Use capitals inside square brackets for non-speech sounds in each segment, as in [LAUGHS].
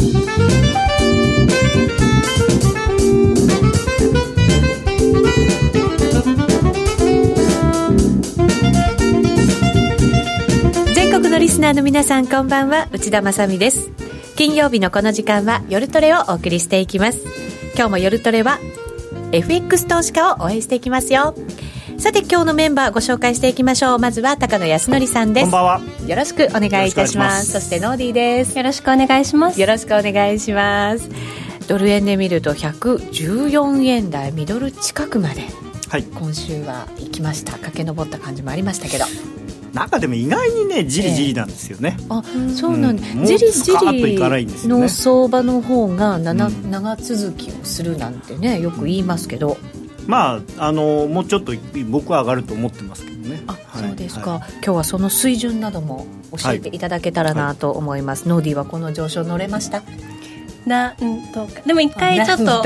全国のリスナーの皆さんこんばんは。内田まさです。金曜日のこの時間は夜トレをお送りしていきます。今日も夜トレは FX 投資家を応援していきますよ。さて今日のメンバーご紹介していきましょう。まずは高野康則さんです。こんばんは。よろしくお願いいたします。そしてノーディーです。よろしくお願いします。よろしくお願いします。ドル円で見ると114円台ミドル近くまで、はい、今週は行きました。駆け上った感じもありましたけど。なんかでも意外にねじりじりなんですよね、えー、あそうなんで、うん、じりじりの相場の方がなな、うん、長続きをするなんてねよく言いますけどまああのもうちょっと僕は上がると思ってますけどね。あ、はい、そうですか、はい、今日はその水準なども教えていただけたらなと思います、はい、ノーディーはこの上昇乗れましたなんとか。でも一回ちょっと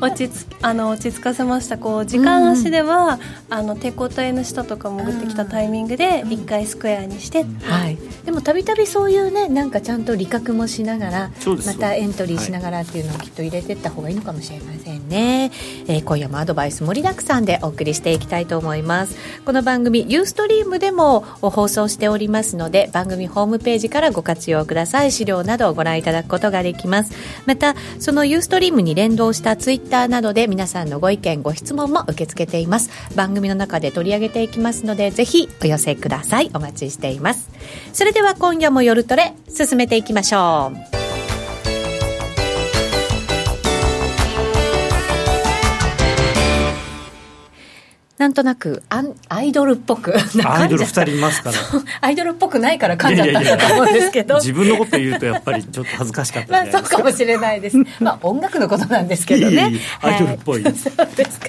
落ち着あの落ち着かせました。こう時間足では、うん、あの手応えの下とか潜ってきたタイミングで一回スクエアにして、うん、はい、でもたびたびそういうねなんかちゃんと利確もしながらまたエントリーしながらっていうのをきっと入れていった方がいいのかもしれませんね、えー、今夜もアドバイス盛りだくさんでお送りしていきたいと思います。この番組ユーストリームでも放送しておりますので番組ホームページからご活用ください。資料などをご覧いただくことができますまたそのユーストリームに連動したツイッターなどで皆さんのご意見ご質問も受け付けています。番組の中で取り上げていきますのでぜひお寄せください。お待ちしています。それでは今夜も夜トレ進めていきましょう。なんとなくアンアイドルっぽく [LAUGHS] アイドル2人いますから。アイドルっぽくないから噛んじゃったんだと思うんですけど。自分のこと言うとやっぱりちょっと恥ずかしかったまあそうかもしれないですまあ音楽のことなんですけどねアイドルっぽい、はい、そうですか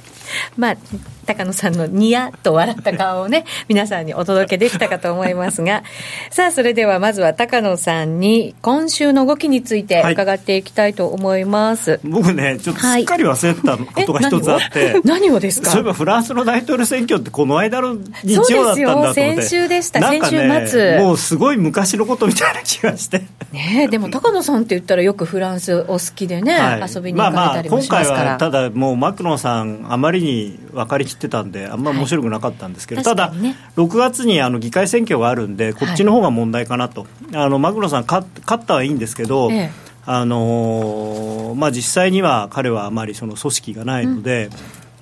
まあ高野さんのニヤッと笑った顔をね、皆さんにお届けできたかと思いますが、[LAUGHS] さあ、それではまずは高野さんに、今週の動きについて伺っていきたいと思います。はい、僕ね、ちょっとすっかり忘れてたことが一つあって、何をですか？そういえばフランスの大統領選挙ってこの間の日曜だったんだと思って。先週でした、先週末。もうすごい昔のことみたいな気がして。ねでも高野さんって言ったらよくフランスお好きでね、はい、遊びに行かれたりもしますから。まあまあ、今回はただもうマクロンさんあまりに分かりきってたんであんま面白くなかったんですけど、はい、ただ、ね、6月にあの議会選挙があるんでこっちの方が問題かなと、はい、あのマクロンさん勝ったはいいんですけど、ええ、あのまあ、実際には彼はあまりその組織がないので、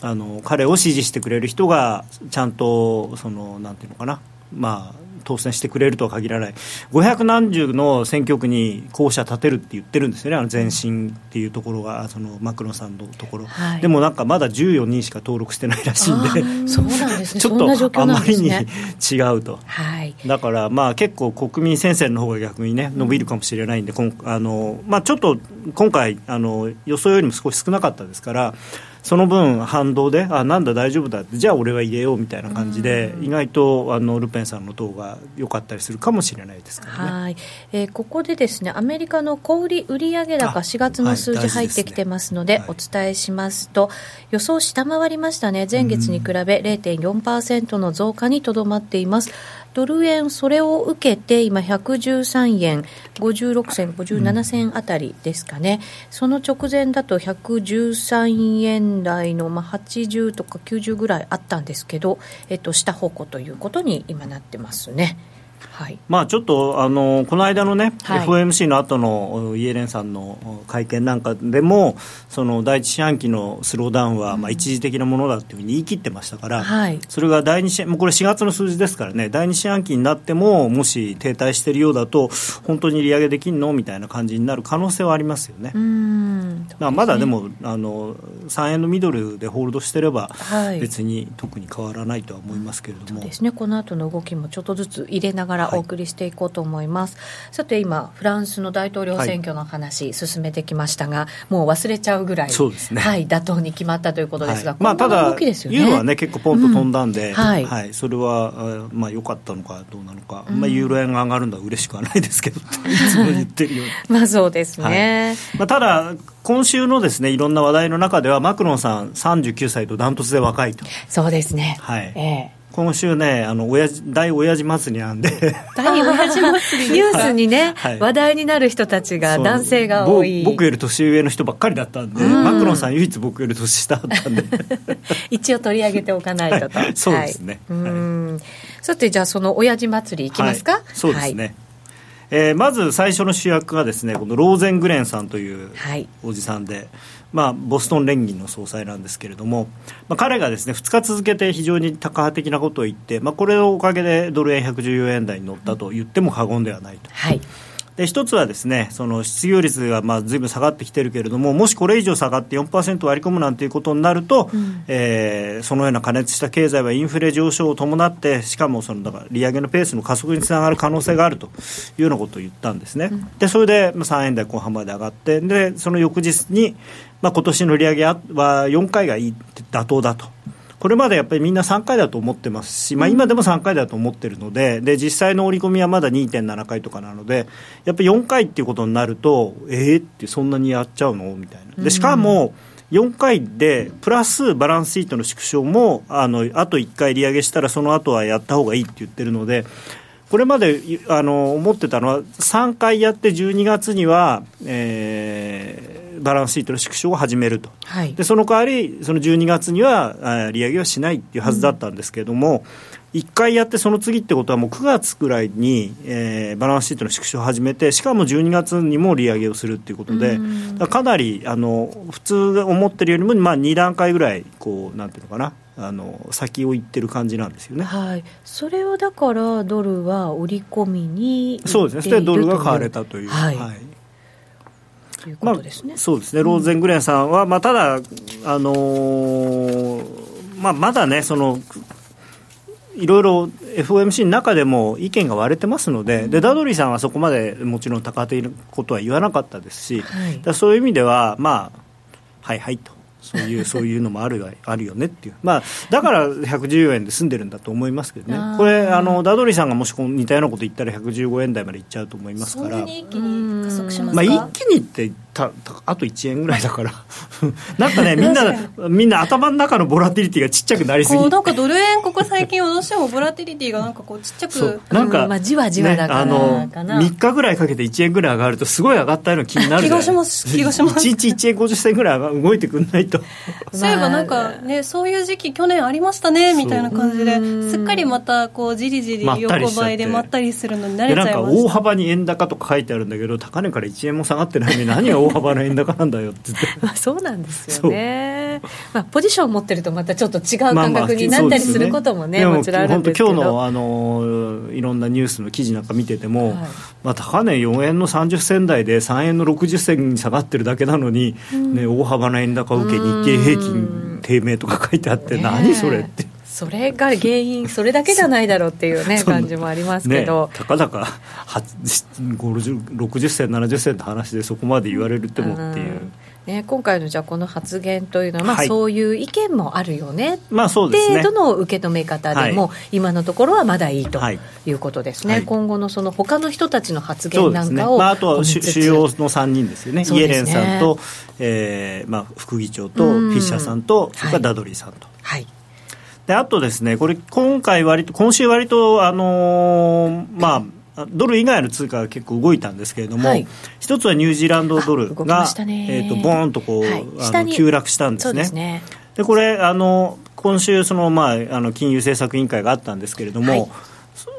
うん、あの彼を支持してくれる人がちゃんとそのなんていうのかな。まあ当選してくれるとは限らない、500何十の選挙区に候補者立てるって言ってるんですよね、あの前進っていうところが、そのマクロンさんのところ、はい、でもなんかまだ14人しか登録してないらしいんで、そうなんですね、[LAUGHS] ちょっとあまりに違うと、はい、だからまあ結構、国民戦線の方が逆にね、伸びるかもしれないんで、んあのまあ、ちょっと今回あの、予想よりも少し少なかったですから。その分、反動で、あなんだ、大丈夫だじゃあ俺は入れようみたいな感じで、意外とあのルペンさんの党が良かったりするかもしれないですからね、はい。えー、ここでですねアメリカの小売売上高、4月の数字入ってきてますので、お伝えしますと、予想下回りましたね、前月に比べ0.4%の増加にとどまっています。ドル円、それを受けて、今、113円56銭、57銭あたりですかね、うん、その直前だと113円台の、まあ、80とか90ぐらいあったんですけど、えっと、下方向ということに今なってますね。はい、まあちょっとあのこの間のね、はい、FOMC の後のイエレンさんの会見なんかでもその第一四半期のスローダウンはまあ一時的なものだというふうに言い切ってましたから、はい、それが第二四もうこれ4月の数字ですからね第二四半期になってももし停滞しているようだと本当に利上げできるのみたいな感じになる可能性はありますよね。うん。まだでもあの3円のミドルでホールドしてれば別に特に変わらないとは思いますけれども、そうですね。この後の動きもちょっとずつ入れながらお送りしていこうと思います、はい、さて今フランスの大統領選挙の話、進めてきましたがもう忘れちゃうぐらいそうですね、はい、妥当に決まったということですが、はい、まあ、ただ、ね、ユーロはね結構ポンと飛んだんで、うん、はい、はい、それはまあ良かったのかどうなのか、うん、まあ、ユーロ円が上がるのは嬉しくはないですけどいつも言ってるように。まあそうですね、まあ、ただ今週のですねいろんな話題の中ではマクロンさん39歳とダントツで若いと。そうですね。はい、ええ今週ね、あの親父大親父祭りなんで。[LAUGHS] 大親父祭り。[LAUGHS] ニュースにね、はい、話題になる人たちが、男性が多い。僕より年上の人ばっかりだったんで、うん、マクロンさん、唯一僕より年下だったんで。[LAUGHS] 一応取り上げておかないとと、はい、そうですね、はい、さて、じゃあ、その親父祭りいきますか、そうですね。えー、まず最初の主役がですねこのローゼングレンさんというおじさんで、はいまあ、ボストン連銀の総裁なんですけれども、まあ、彼がですね2日続けて非常にタカ派的なことを言って、まあ、これのおかげでドル円114円台に乗ったと言っても過言ではないと。はいで一つはですねその失業率がまあずいぶん下がってきてるけれどももしこれ以上下がって4%割り込むなんていうことになると、うん、えー、そのような過熱した経済はインフレ上昇を伴ってしかもそのだから利上げのペースの加速につながる可能性があるというようなことを言ったんですね、うん、でそれで3円台後半まで上がってでその翌日に、まあ、今年の利上げは4回がいい妥当だと。これまでやっぱりみんな3回だと思ってますし、まあ、今でも3回だと思ってるのでで実際の織り込みはまだ2.7回とかなのでやっぱり4回っていうことになるとえー、ってそんなにやっちゃうのみたいな。でしかも4回でプラスバランスシートの縮小もあのあと1回利上げしたらその後はやった方がいいって言ってるのでこれまであの思ってたのは3回やって12月には、えー、バランスシートの縮小を始めると、はい、でその代わり、その12月には利上げはしないっていうはずだったんですけれども、うん、1回やって、その次ってことは、もう9月くらいに、えー、バランスシートの縮小を始めて、しかも12月にも利上げをするっていうことで、うん、かなりあの普通思ってるよりも、まあ、2段階ぐらいこう、なんていうのかな。あの先を行ってる感じなんですよね、はい、それをだからドルは織り込みにそうですね。ドルが買われたという、はい、はい。ということですね、まあ、そうですね、ローゼングレンさんは、まあ、ただ、あのー、まあ、まだね、そのいろいろ FOMC の中でも意見が割れてますので、でダドリーさんはそこまでもちろん高手のことは言わなかったですし、はい、そういう意味では、まあ、はいはいと。そういうそういうのもあるあるよねっていう、まあ、だから114円で済んでるんだと思いますけどね、これあの、ダドリーさんがもし似たようなこと言ったら、115円台までいっちゃうと思いますから、一気に加速しますまあ、一気にってたあと1円ぐらいだから。[LAUGHS] なんかねみんなみんな頭の中のボラティリティがちっちゃくなりすぎ。なんかドル円ここ最近どうしてもボラティリティがなんかこうちっちゃくなんか、まあ、じわじわだから、ね、あの3日ぐらいかけて1円ぐらい上がるとすごい上がったような気になる気がします気がします1日1円50銭ぐらい動いてくんないと。そういえばなんかねそういう時期去年ありましたねみたいな感じで。すっかりまたこうじりじり横ばいでまったりするのに慣れちゃいました。なんか大幅に円高とか書いてあるんだけど高値から1円も下がってないのに何が大幅な円高なんだよって [LAUGHS] まあそうなんですよね、まあ、ポジションを持ってるとまたちょっと違う感覚になったりすることもね,、もちろんあるんですけど。今日のあのいろんなニュースの記事なんか見てても、はい、まあ、高値4円の30銭台で3円の60銭に下がってるだけなのに、うん、ね、大幅な円高を受け日経平均低迷とか書いてあって、何それって。それが原因、それだけじゃないだろうっていうね、感じもありますけど、ね、たかだか60銭、70銭の話でそこまで言われるってもっていう。ね、今回のじゃこの発言というのは、まあ、そういう意見もあるよね、まあそうですね、程度の受け止め方でも、はい、今のところはままだいいとい。うことですね、はい、今後のその他の人たちの発言なんかを、ね。まあ、あとは主要の3人ですよね、ね。イエレンさんと、えーまあ、副議長とフィッシャーさんと、それからダドリーさんと。はいであとですね、これ、今回割と、今週割と、あのー、まあ、ドル以外の通貨が結構動いたんですけれども、はい、一つはニュージーランドドルが、えーと、ボーンとこう、はい、あの急落したんですね。で、ね、これあの今週その、まあ、あの金融政策委員会があったんですけれども、はい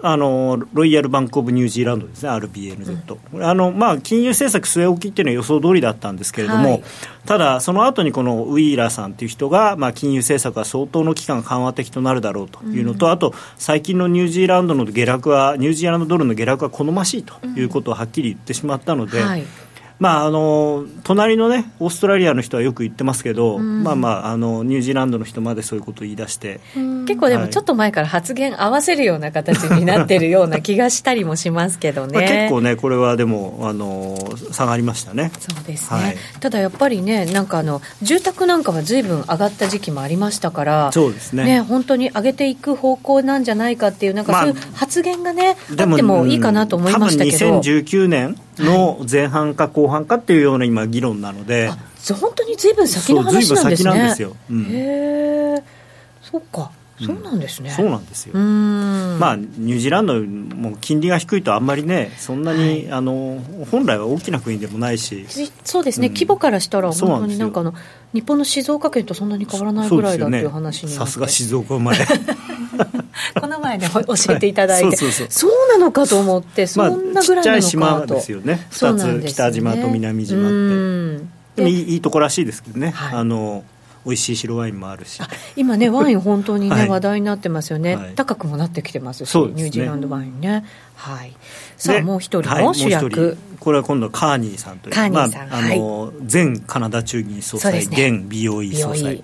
あのロイヤル・バンク・オブ・ニュージーランドですね、RBNZ、うん、あのまあ、金融政策据え置きっていうのは予想通りだったんですけれども、はい、ただ、その後にこのウィーラーさんという人が、まあ、金融政策は相当の期間緩和的となるだろうというのと、うん、あと、最近のニュージーランドの下落は、ニュージーランドドルの下落は好ましいということをはっきり言ってしまったので。うん。はいまあ、あの隣のねオーストラリアの人はよく言ってますけど、うん、まあまああのニュージーランドの人までそういうことを言い出して、結構でもちょっと前から発言合わせるような形になってるような気がしたりもしますけどね。[LAUGHS] 結構ねこれはでもあの下がりましたね。そうですね、はい、ただやっぱりねなんかあの住宅なんかはずいぶん上がった時期もありましたからそうですね。ね本当に上げていく方向なんじゃないかっていうなんかそういう発言がね、まあ、あってもいいかなと思いましたけど、うん、多分2019年の前半か後半かっていうような今議論なので、本当にずいぶん先の話なんですね。先なんですよ。うん、へえ、そっか。そうなんですね、そうなんですよ。まあニュージーランドも金利が低いとあんまりねそんなに、はい、あの本来は大きな国でもないし。そうですね、うん、規模からしたら本当になんかの日本の静岡県とそんなに変わらないぐらいだっていう話にさすが静岡生まれ。[LAUGHS] この前で教えていただいて、そうそうなのかと思ってそんなぐらいなのかと、まあ、ちっちゃい島ですよね。2つ北島と南島って。でもいいいいとこらしいですけどね、はい、あの美味しい白ワインもあるし。今ね [LAUGHS] ワイン本当にね、はい、話題になってますよね、はい、高くもなってきてますし、ね、ニュージーランドワインね。はい。さあもう一人の主役、これは今度はカーニーさんというカーニーさん、まあ、あの前カナダ中銀総裁、ね、現 BOE 総裁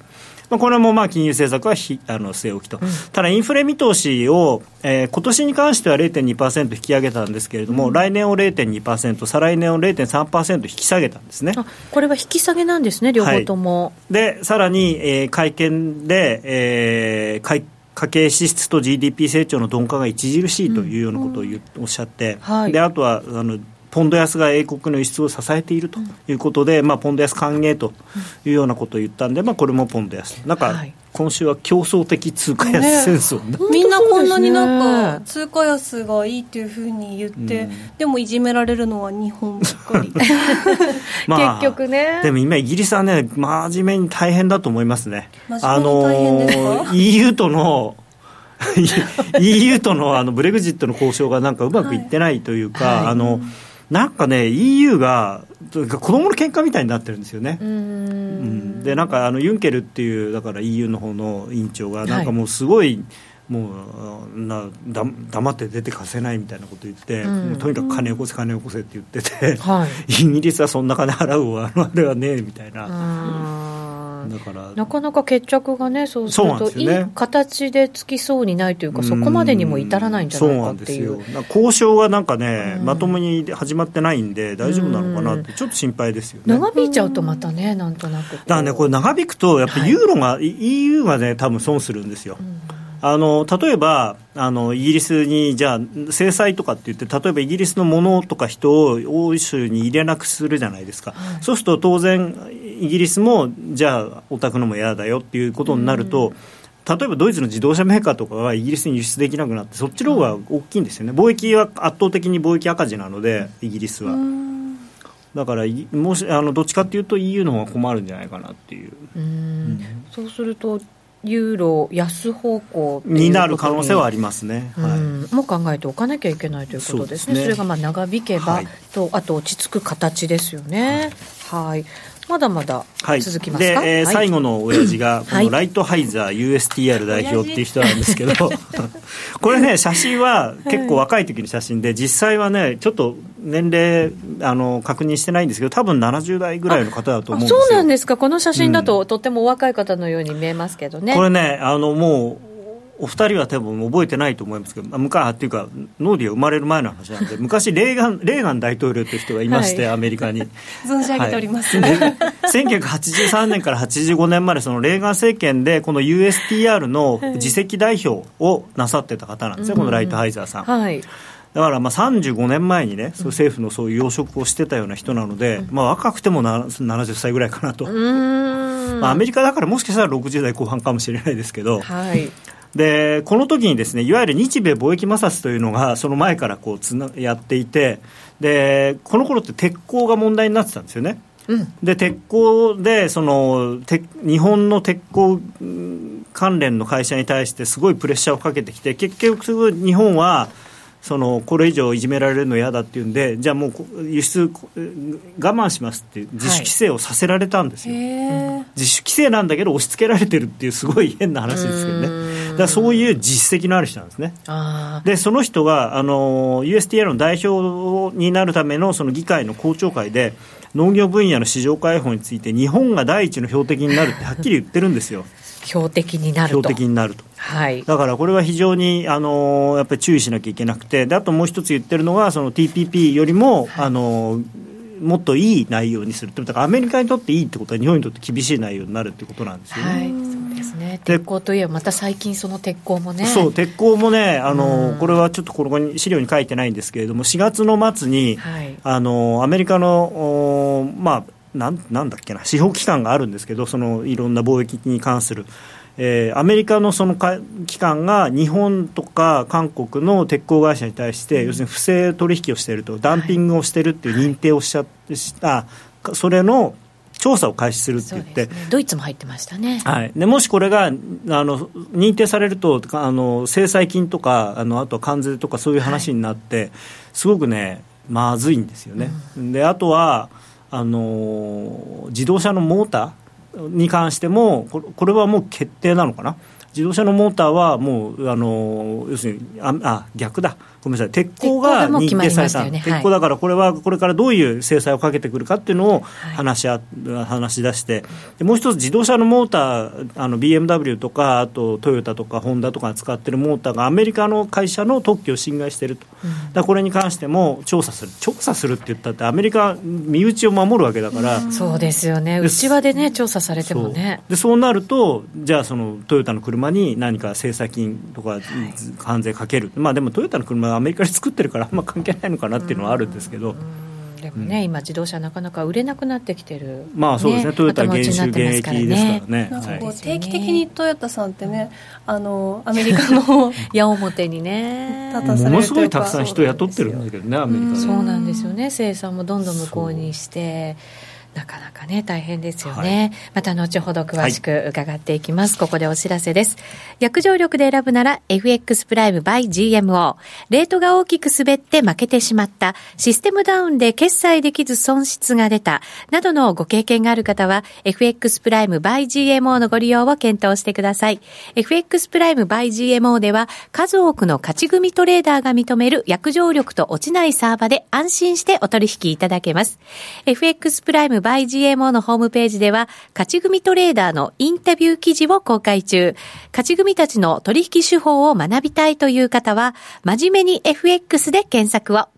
まあ、これもまあ金融政策はひあの据え置きと、うん、ただインフレ見通しを、えー、今年に関しては0.2%引き上げたんですけれども、うん、来年を0.2%、再来年を0.3%引き下げたんですね。これは引き下げなんですね、両方とも。はい、でさらに、えー、会見で、えー、会家計支出と GDP 成長の鈍化が著しいというようなことを言、うん、おっしゃって、はい、であとはあのポンド安が英国の輸出を支えているということで、うん、まあ、ポンド安歓迎というようなことを言ったんで、まあ、これもポンド安。なんか、はい。今週は競争的通貨安戦争、ね、みんなこんなになんか通貨安がいいっていうふうに言って、うん、でもいじめられるのは日本ばっかり。[LAUGHS] まあ、結局ね。でも今イギリスはね真面目に大変だと思いますね。あの EU との [LAUGHS] EU とのあのブレグジットの交渉がなんかうまくいってないというか、はい。はい、あの、なんかね、EU が子供の喧嘩みたいになってるんですよね。うん、で、なんかあのユンケルっていう、だから EU の方の委員長が、なんかもうすごい、はいもうなだ黙って出て貸せないみたいなこと言って、うん、とにかく金をこせ金をこせって言ってて、はい、[LAUGHS] イギリスはそんな金払うわ [LAUGHS] あれはねみたいな。だからなかなか決着がねそうすると、ね、いい形でつきそうにないというかそこまでにも至らないんじゃないかっていう。交渉がなんかね、まともに始まってないんで大丈夫なのかなってちょっと心配ですよね。長引いちゃうとまたねなんとなく。だからねこれ長引くとやっぱりユーロが、はい、EU がね多分損するんですよ、うん。あの例えばあのイギリスにじゃあ制裁とかって言って例えばイギリスのものとか人を欧州に入れなくするじゃないですか、はい、そうすると当然イギリスもじゃあお宅のも嫌だよっていうことになると、例えばドイツの自動車メーカーとかがイギリスに輸出できなくなってそっちの方が大きいんですよね。貿易は圧倒的に貿易赤字なのでイギリスは。だからもしあのどっちかっていうと EU の方が困るんじゃないかなっていう。うん。そうするとユーロ安方向になる可能性はありますね、はい、も考えておかなきゃいけないということですね、そ、ね、れがまあ長引けば、はい、と、あと落ち着く形ですよね。はい、まだまだ続きますか、はい、で、えーはい、最後の親父が [CLEARS THROAT] このライトハイザー USTR 代表っていう人なんですけど [LAUGHS] これね写真は結構若い時の写真で実際はねちょっと年齢あの確認してないんですけど多分70代ぐらいの方だと思うんですよ。そうなんですか。この写真だと、うん、とってもお若い方のように見えますけどね。これねあのもうお二人は多分覚えてないと思いますけど、昔っていうか、ノーディア生まれる前の話なんで、[LAUGHS] 昔レーガン、レーガン大統領という人がいまして、はい、アメリカに。[LAUGHS] 存じ上げております、はい、1983年から85年まで、そのレーガン政権で、この USTR の次席代表をなさってた方なんですね、このライトハイザーさん。はい。だからまあ35年前にね、そう政府のそういう要職をしてたような人なので、まあ、若くても70歳ぐらいかなと、まあ、アメリカだからもしかしたら60代後半かもしれないですけど、はい、でこの時にですねいわゆる日米貿易摩擦というのがその前からこうつなやっていてでこの頃って鉄鋼が問題になってたんですよね。うん、で鉄鋼でそのて日本の鉄鋼関連の会社に対してすごいプレッシャーをかけてきて結局日本はそのこれ以上いじめられるの嫌だっていうんでじゃあもう輸出我慢しますって自主規制をさせられたんですよ、はい、自主規制なんだけど押し付けられてるっていうすごい変な話ですけどねだそういう実績のある人なんですね。でその人があの USTR の代表になるためのその議会の公聴会で農業分野の市場開放について日本が第一の標的になるってはっきり言ってるんですよ。標的になると。標的になると、はい、だからこれは非常にあのやっぱり注意しなきゃいけなくてであともう一つ言ってるのはその TPP よりも、はい、あのもっといい内容にする。だからアメリカにとっていいってことは日本にとって厳しい内容になるってことなんですよね。はい、そうですね。鉄鋼といえばまた最近その鉄鋼もね。そう鉄鋼もねあの、これはちょっとここに資料に書いてないんですけれども4月の末に、はい、あのアメリカのまあなんなんだっけな司法機関があるんですけどそのいろんな貿易に関するえー、アメリカのその機関が日本とか韓国の鉄鋼会社に対して、要するに不正取引をしていると、ダンピングをしているっていう認定をしちゃした、それの調査を開始するって言って、ね、ドイツも入ってましたね、はい、でもしこれがあの認定されるとあの、制裁金とか、あのあとは関税とかそういう話になって、はい、すごくね、まずいんですよね。うん、であとはあの自動車のモーターに関してもこれはもう決定なのかな？自動車のモーターはもうあの要するにああ逆だ。ごめんなさい、鉄鋼が認定された、ね、鉄鋼だから、これはこれからどういう制裁をかけてくるかっていうのを話し,、はい、話し出して、でもう一つ、自動車のモーター、あの BMW とか、あとトヨタとかホンダとかが使ってるモーターが、アメリカの会社の特許を侵害していると、うん、だこれに関しても調査する、調査するって言ったって、アメリカ、身内を守るわけだから、うそうですよね、内輪でね、調査されてもね。でそうなると、じゃあ、そのトヨタの車に何か制裁金とか、関税かける、まあ、でもトヨタの車はアメリカで作ってるからあんま関係ないのかなっていうのはあるんですけど。でもね、うん、今、自動車なかなか売れなくなってきてる、まあそうですね、ね。トヨタ減収減益ですからね。なんかこう、定期的にトヨタさんってね、あのアメリカの [LAUGHS] 矢面にね、ものすごいたくさん人雇ってるんだけどね、アメリカそうなんですよね、生産もどんどん向こうにして。なかなかね大変ですよね、はい、また後ほど詳しく伺っていきます、はい、ここでお知らせです。約定力で選ぶなら FX プライム by GMO レートが大きく滑って負けてしまった。システムダウンで決済できず損失が出た。などのご経験がある方は FX プライム by GMO のご利用を検討してください。FX プライム by GMO では数多くの勝ち組トレーダーが認める約定力と落ちないサーバで安心してお取引いただけます。FX プライム by GMO のホームページでは、勝ち組トレーダーのインタビュー記事を公開中。勝ち組たちの取引手法を学びたいという方は、真面目に FX で検索を。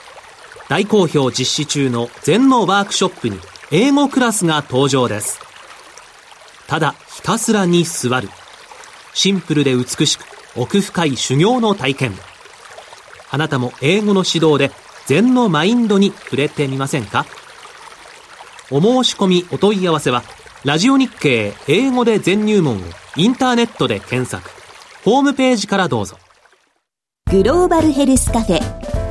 大好評実施中の全のワークショップに英語クラスが登場です。ただひたすらに座る。シンプルで美しく奥深い修行の体験。あなたも英語の指導で禅のマインドに触れてみませんか？お申し込みお問い合わせは、ラジオ日経英語で全入門をインターネットで検索。ホームページからどうぞ。グローバルヘルスカフェ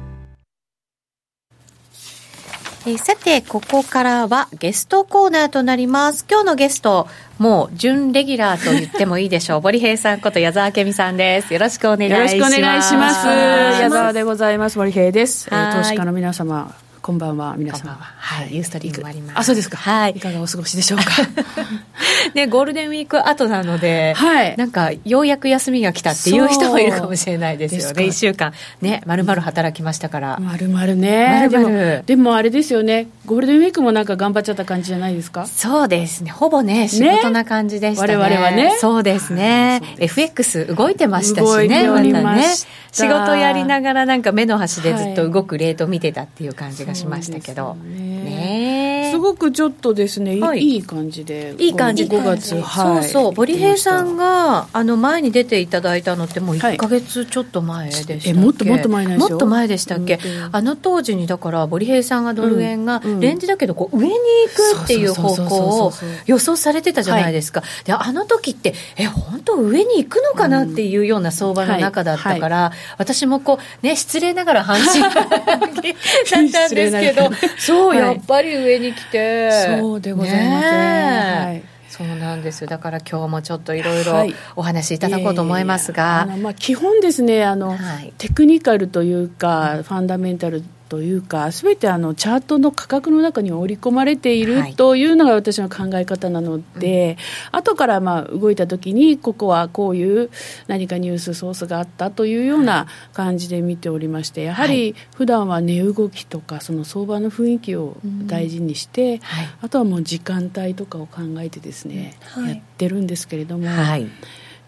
えー、さて、ここからはゲストコーナーとなります。今日のゲスト、もう準レギュラーと言ってもいいでしょう。[LAUGHS] 堀平さんこと矢沢明美さんです。よろしくお願いします。よろしくお願いします。矢沢でございます。堀平です。投資家の皆様、こんばんは皆さんは。い、ユーストリームもあそうですか。はい。いかがお過ごしでしょうか？[LAUGHS] ねゴールデンウィーク後なので、はい、なんかようやく休みが来たっていう人もいるかもしれないですよね。1週間。ねまるまる働きましたから。まるまるね。でもでもあれですよね。ゴールデンウィークもなんか頑張っちゃった感じじゃないですか？そうですね。ほぼね仕事な感じでしたね。我々はね。そうですね、はい、FX 動いてましたしねまた。ね。仕事やりながらなんか目の端でずっと動くレート見てたっていう感じがしましたけど、ねすごくちょっとですね、はい、いい感じで。いい感じ。5月、はい、そうそう。堀平さんがあの前に出ていただいたのってもう1か月ちょっと前でしたっけ、えもっともっと前もっと前でしたっけ？あの当時にだから堀平さんがドル円がレンジだけどこう上に行くっていう方向を予想されてたじゃないですか、であの時ってえ本当上に行くのかなっていうような相場の中だったから、私もこうね失礼ながら阪神だったんですけど [LAUGHS] [LAUGHS] そう、やっぱり上に来てそうでございますね、はい。そうなんですだから今日もちょっといろい。ろお話しいただこうと思いますが、まあ、基本ですねあの、はい、テクニカルというか、ファンダメンタルというか、すべてあのチャートの価格の中に織り込まれているというのが私の考え方なので、うん、後からまあ動いたときに、ここはこういう何かニュースソースがあったというような感じで見ておりまして、やはり普段は値動きとか、その相場の雰囲気を大事にして、うんはい、あとはもう時間帯とかを考えてですね、はい、やってるんですけれども。はい、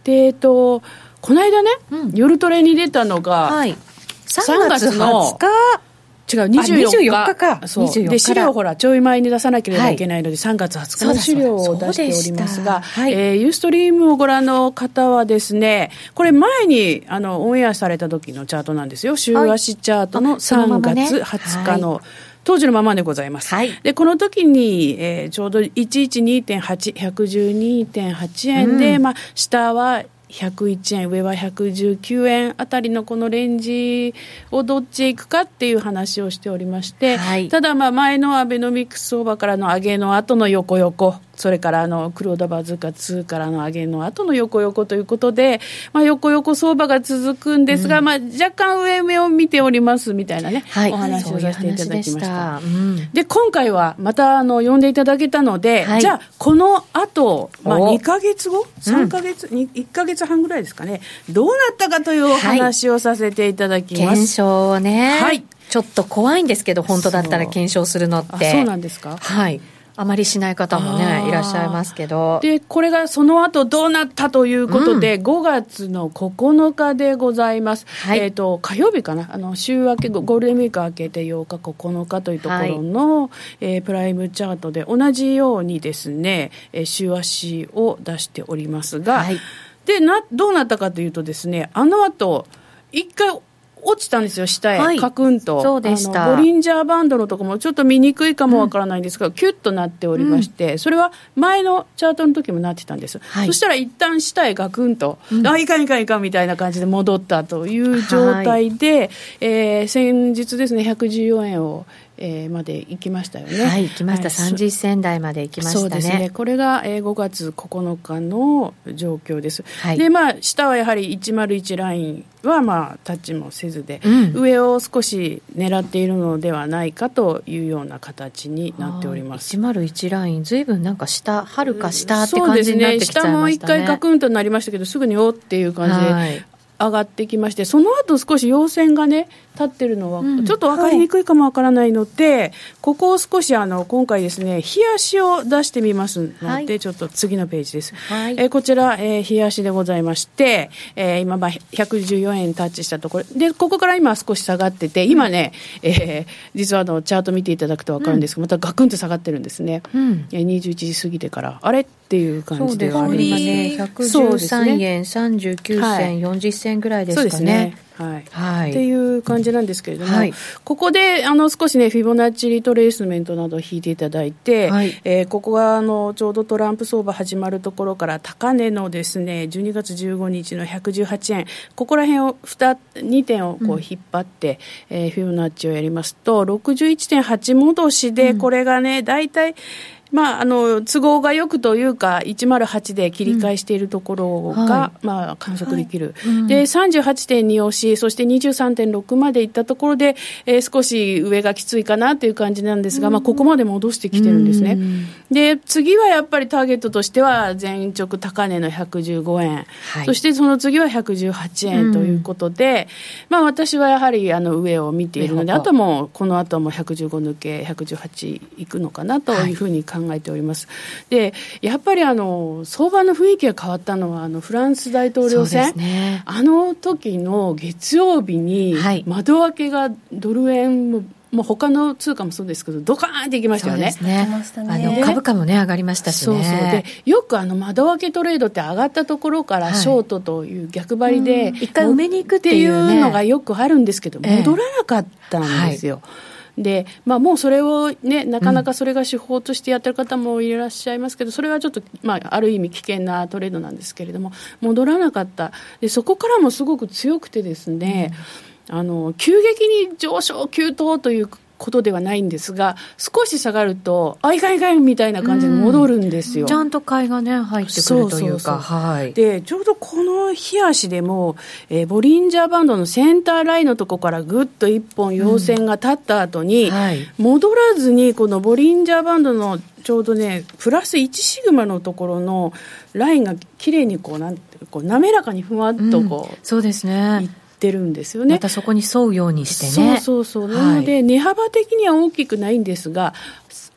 でえっとこの間ね、うん、夜トレに出たのが、はい、3月の違う、24日。24日か。そう。で、資料ほら、ちょい前に出さなければいけないので、3月20日の資料を出しておりますが、はい、えー、ユーストリームをご覧の方はですね、これ前に、あの、オンエアされた時のチャートなんですよ。週足チャートの3月20日の、当時のままでございます。はい、で、この時に、えー、ちょうど112.8、112.8円で、うん、まあ、下は101円、上は119円あたりのこのレンジをどっちへ行くかっていう話をしておりまして、はい、ただ、前のアベノミクス相場からの上げの後の横横、それからあの黒田バズーカ2からの上げの後の横横ということで、まあ、横横相場が続くんですが、うん、まあ、若干上目を見ておりますみたいなね、はい、お話をさせていただきました。うん、で今回はまたあの呼んでいただけたので、はい、じゃあ、この後、まあ2か月後、3か月、うん、1か月半ぐらいですかね、どうなったかというお話をさせていただきます。検証ね、はい、ちょっと怖いんですけど、本当だったら検証するのって。そうなんですか？はいあまりしない方もね、いらっしゃいますけど。で、これがその後どうなったということで、うん、5月の9日でございます。はい、えっ、ー、と、火曜日かな、あの、週明け、ゴールデンウィーク明けて8日、9日というところの、はい、えー、プライムチャートで同じようにですね、えー、週足を出しておりますが、はい、で、な、どうなったかというとですね、あの後、一回落ちたんですよ、下へ、はい、カクンと。そうでした。ボリンジャーバンドのとこもちょっと見にくいかもわからないんですが、うん、キュッとなっておりまして、うん、それは前のチャートの時もなってたんです。はい、そしたら一旦下へガクンと、うん、あ、いかんいかんいかんみたいな感じで戻ったという状態で、はい、えー、先日ですね、114円を、えー、まで行きましたよね。はい、行きました。はい、30銭台まで行きましたね。そうですね。これが、えー、5月9日の状況です。はい、で、まあ、下はやはり101ラインは、まあ、タッチもせずで、うん、上を少し狙っているのではないかというような形になっております。101ライン、ずいぶんなんか下、はるか下って感じになってきちゃいましたね。下も一回ガクンとなりましたけど、すぐにおっていう感じで、はい、上がってきまして、その後少し陽線がね、立ってるのは、ちょっと分かりにくいかもわからないので、はい、ここを少しあの今回ですね、冷やしを出してみますので、はい、ちょっと次のページです。はい、えー、こちら、えー、冷やしでございまして、えー、今、まあ、114円タッチしたところ、で、ここから今少し下がってて、今ね、うん、えー、実はあのチャート見ていただくと分かるんですが、うん、またガクンと下がってるんですね。うん、21時過ぎてから、あれ？っていう感じではありますね。113円39銭、40銭ぐらいですかね。そうですね。はい、はい、っていう感じなんですけれども、はい、ここであの少しね、フィボナッチリトレースメントなどを引いていただいて、はい、えー、ここがあのちょうどトランプ相場始まるところから高値のですね12月15日の118円、ここら辺を 2, 2点をこう引っ張って、うん、えー、フィボナッチをやりますと、61.8戻しで、これがね、大体、まあ、あの都合がよくというか、108で切り返しているところが、うん。はい、まあ、観測できる、はい。うん、で38.2押し、そして23.6までいったところで、えー、少し上がきついかなという感じなんですが、うん、まあ、ここまで戻してきてるんですね。うん、で次はやっぱりターゲットとしては、全直高値の115円、はい、そしてその次は118円ということで、まあ、私はやはりあの上を見ているので、あともこの後も115抜け、118いくのかなというふうに考え考えております。で、やっぱりあの相場の雰囲気が変わったのはあのフランス大統領選、ね、あの時の月曜日に窓開けがドル円ももう他の通貨もそうですけど、ドカーンっていきましたよね。ね。あの株価もね、上がりましたし、ね、そうそう。で、よくあの窓開けトレードって上がったところからショートという逆張りで、一、回埋めに行くっていうのがよくあるんですけど、戻らなかったんですよ。ええはいで、まあ、もうそれをね、なかなかそれが手法としてやってる方もいらっしゃいますけど、それはちょっと、まあ、ある意味危険なトレードなんですけれども、戻らなかった。で、そこからもすごく強くてですね、うんあの急激に上昇急騰ということではないんですが、少し下がると、あいかんいかんみたいな感じに戻るんですよ。ちゃんと買いがね、入ってくるというか、はい、でちょうどこの日足でも、えー、ボリンジャーバンドのセンターラインのとこからぐっと一本陽線が立った後に、うんはい、戻らずに、このボリンジャーバンドのちょうどね、プラス1シグマのところのラインがきれいにこう、なんてこう滑らかにふわっとこう、うん、そうですね。ってるんですよね。またそこに沿うようにしてね。そうそうそう。なので、値幅的には大きくないんですが、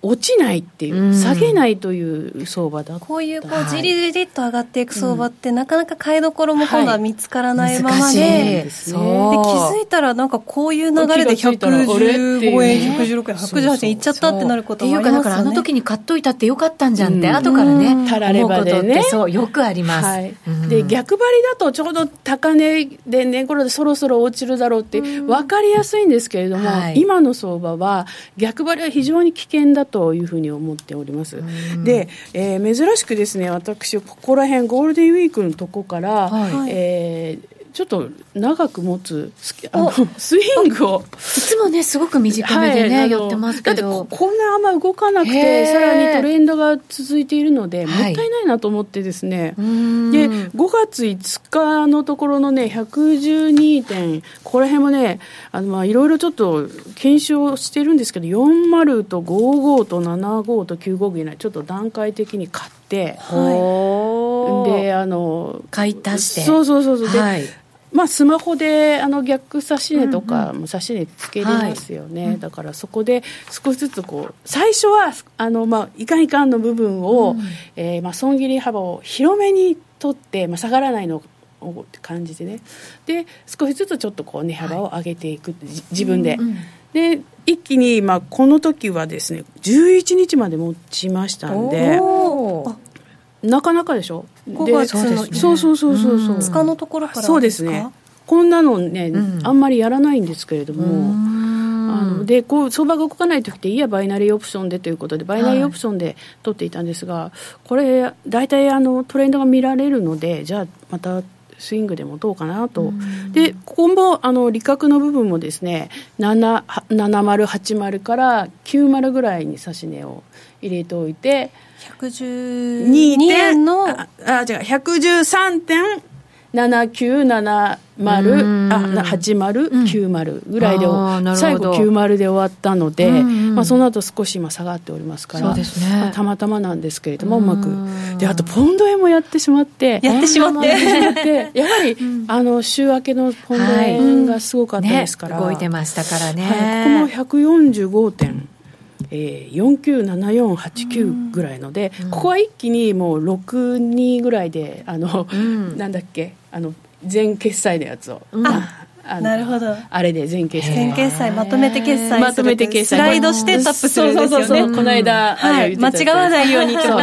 落ちないっていう、下げないという相場だこういうこうじりじりっと上がっていく相場って、なかなか買いどころも今度は見つからないままで,、で気づいたらなんかこういう流れで115円116円118円いっちゃったってなることもありますよね。だからあの時に買っといたってよかったんじゃんって、後からね。たらればでね。そうよくあります、はい。で逆張りだとちょうど高値でねこれでそろそろ落ちるだろうって分かりやすいんですけれども、今の相場は逆張りは非常に危険だとというふうに思っております。で、えー、珍しくですね、私、ここら辺、ゴールデンウィークのとこから、はい、えーちょっと長く持つあの [LAUGHS] スイングを。いつもねすごく短めでね、はい、寄ってますけど。だってこんなあんま動かなくてさらにトレンドが続いているので、もったいないなと思ってですね、で5月5日のところのね112点ここら辺もねあのまあいろいろちょっと検証してるんですけど40と55と75と95ぐらいちょっと段階的に買って、はい、であの買い足して。そうそうそうそう。で、はいまあ、スマホであの逆指し値とかも指し値つけれますよね、うん。はい、だからそこで少しずつこう最初はあの、まあ、いかんいかんの部分を、うん、えー、まあ、損切り幅を広めに取って、まあ、下がらないのをって感じでね。で少しずつちょっとこう値幅を上げていく、はい、自分で。うんで一気に、まあ、この時はですね11日まで持ちましたんでなかなかでしょ？5月のそうそうそうそうそう。2日のところからそうですね。こんなのね、うん、あんまりやらないんですけれども。あのでこう相場が動かない時っていいやバイナリーオプションでということでバイナリーオプションで取っていたんですが、はい、これ大体あのトレンドが見られるのでじゃあまたスイングでもどうかなと、で今後あの利確の部分もですね7080から90ぐらいに指し値を入れておいて112円のああ違う113.7970あ8090ぐらいで最後90で終わったので、まあ、その後少し今下がっておりますからそうですね、たまたまなんですけれどもうまく。であとポンド円もやってしまってやってしまって。やはり、[LAUGHS] あの週明けのポンド円がすごかったですから、動いてましたからね、はい、ここも145点えー、497489ぐらいので、うん、ここは一気にもう62ぐらいであの、うん、なんだっけあの全決済のやつを、うん、なるほど。あれで全決済全決済まとめて決済まとめて決済。スライドしてタップするんですよね。そうそうそうこの間、はい、間違わないように決済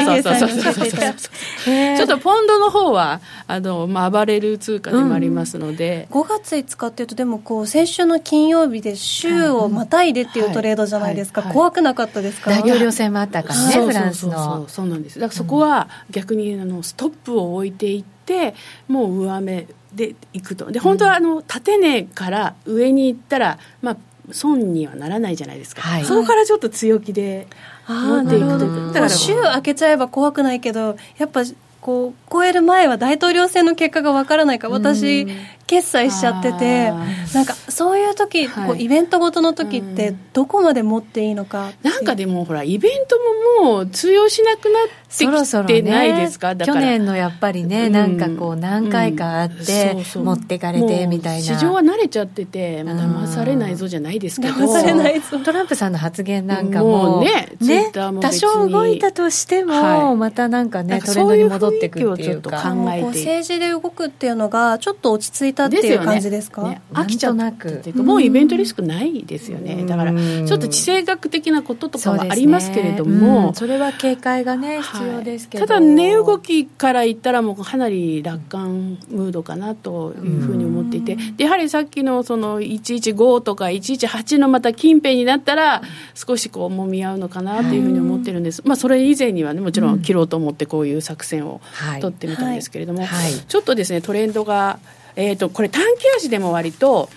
ちょっとポンドの方はあの、まあ、暴れる通貨でもありますので、うん、5月5日っていうとでもこう先週の金曜日で週をまたいでっていうトレードじゃないですか、怖くなかったですか大統領選もあったからねフランスのそうなんですだからそこは逆にあのストップを置いていってもう上目でいくと。で本当はあの縦値から上に行ったら、まあ、損にはならないじゃないですか、はい、そこからちょっと強気で持っていくというだから週開けちゃえば怖くないけどやっぱこう超える前は大統領選の結果がわからないから私決済しちゃっててなんかそういう時、はい、こうイベントごとの時ってどこまで持っていいのかなんかでもほらイベントももう通用しなくなってきてないですか、ね、去年のやっぱりね、うん、なんかこう何回かあって、持ってかれてみたいな。市場は慣れちゃってて騙されないぞじゃないですけど。騙されないぞ。トランプさんの発言なんかももねね多少動いたとしても、はい、またなんかねトレンドに戻ってくるっていうか。考えて。政治で動くっていうのがちょっと落ち着いたっていう感じですか、ね、飽きちゃうなくもうイベントリスクないですよね。だからちょっと地政学的なこととかはありますけれどもそ,、れは警戒がね必要ですけど、ただ値動きから言ったらもうかなり楽観ムードかなというふうに思っていてでやはりさっきのその115とか118のまた近辺になったら少しこうもみ合うのかなというふうに思ってるんです、まあそれ以前にはねもちろん切ろうと思ってこういう作戦を取ってみたんですけれども、ちょっとですねトレンドがえーと、これ短期足でも割と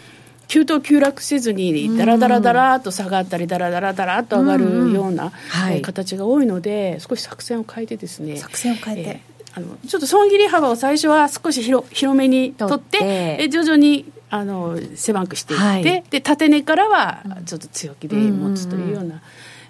急騰急落せずにだらだらだらっと下がったりだらだらだらっと上がるような、はい、形が多いので少し作戦を変えてですね作戦を変えて、えー、あのちょっと損切り幅を最初は少し広広めに取ってえ徐々にあの狭くしていって、はい、で縦根からはちょっと強気で持つというような。うん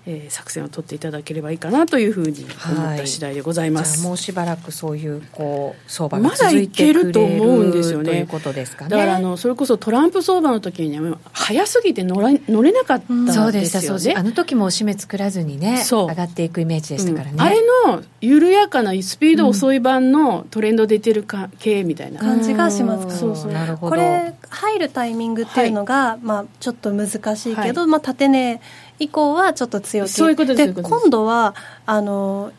えー、作戦を取っていただければいいかなというふうに思った次第でございます、はい、もうしばらくそういうこう相場が続いてくれる、ま、だいけると思うんですよね。ということですかね。だからあのそれこそトランプ相場の時には早すぎて乗ら乗れなかったんですよね、そうでしたそうであの時も締め作らずにね上がっていくイメージでしたからね、うん、あれの緩やかなスピード遅い版のトレンド出てるか系みたいな。感じがします、そうそう。なるほど。これ入るタイミングっていうのが、はい、まあ、ちょっと難しいけど、はい、まあ、縦値以降はちょっと強気。そういうことです今度はあの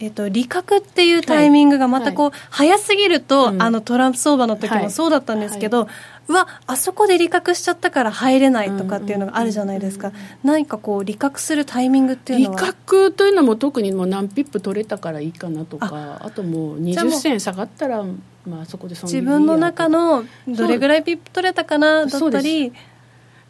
えーと、利確っていうタイミングがまたこう、はい、早すぎると、うん、あのトランプ相場の時もそうだったんですけど、はい、うわあそこで利確しちゃったから入れないとかっていうのがあるじゃないですか、何かこう利確するタイミングっていうのは？利確というのも特にもう何ピップ取れたからいいかなとかあともう20銭下がったらまあそこで自分の中のどれぐらいピップ取れたかなだったり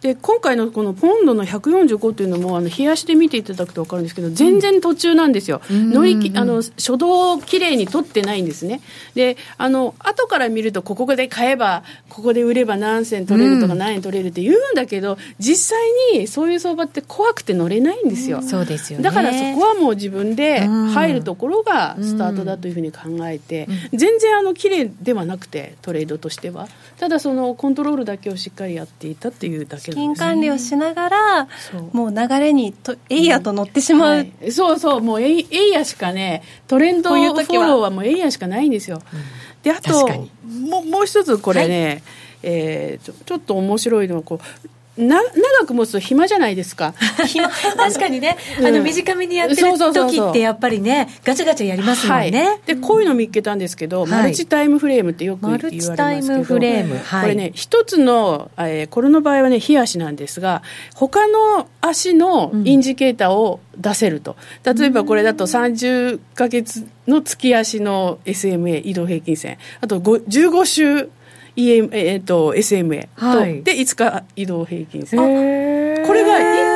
で今回のこのポンドの145というのもあの日足で見ていただくと分かるんですけど全然途中なんですよ、うん、乗りきあの初動をきれいに取ってないんですね。であの後から見るとここで買えばここで売れば何銭取れるとか何円取れるって言うんだけど、うん、実際にそういう相場って怖くて乗れないんですよ、うん、そうですよ、ね、だからそこはもう自分で入るところがスタートだというふうに考えて、全然あの綺麗ではなくてトレードとしては。ただそのコントロールだけをしっかりやっていたっていうだけ金管理をしながら、もう流れにとエイヤと乗ってしまう、うんはい、そうそう。もうエイエイヤしかねトレンドフォローはもうエイヤしかないんですよ、うん、であとももう一つこれね、はい、えー、ちょちょっと面白いのはこうな長く持つと暇じゃないですか。[LAUGHS] 確かにね、あの短めにやってる時ってやっぱりねガチャガチャやりますもんね、はい、でこういうの見っけたんですけど、はい、マルチタイムフレームってよく言われますけど。マルチタイムフレーム、はい、これね一つの、えー、これの場合はね日足なんですが他の足のインジケーターを出せると、うん、例えばこれだと30か月の月足の SMA 移動平均線。あと15週 EM、えー、と SMA と、はい、で5日移動平均線これが1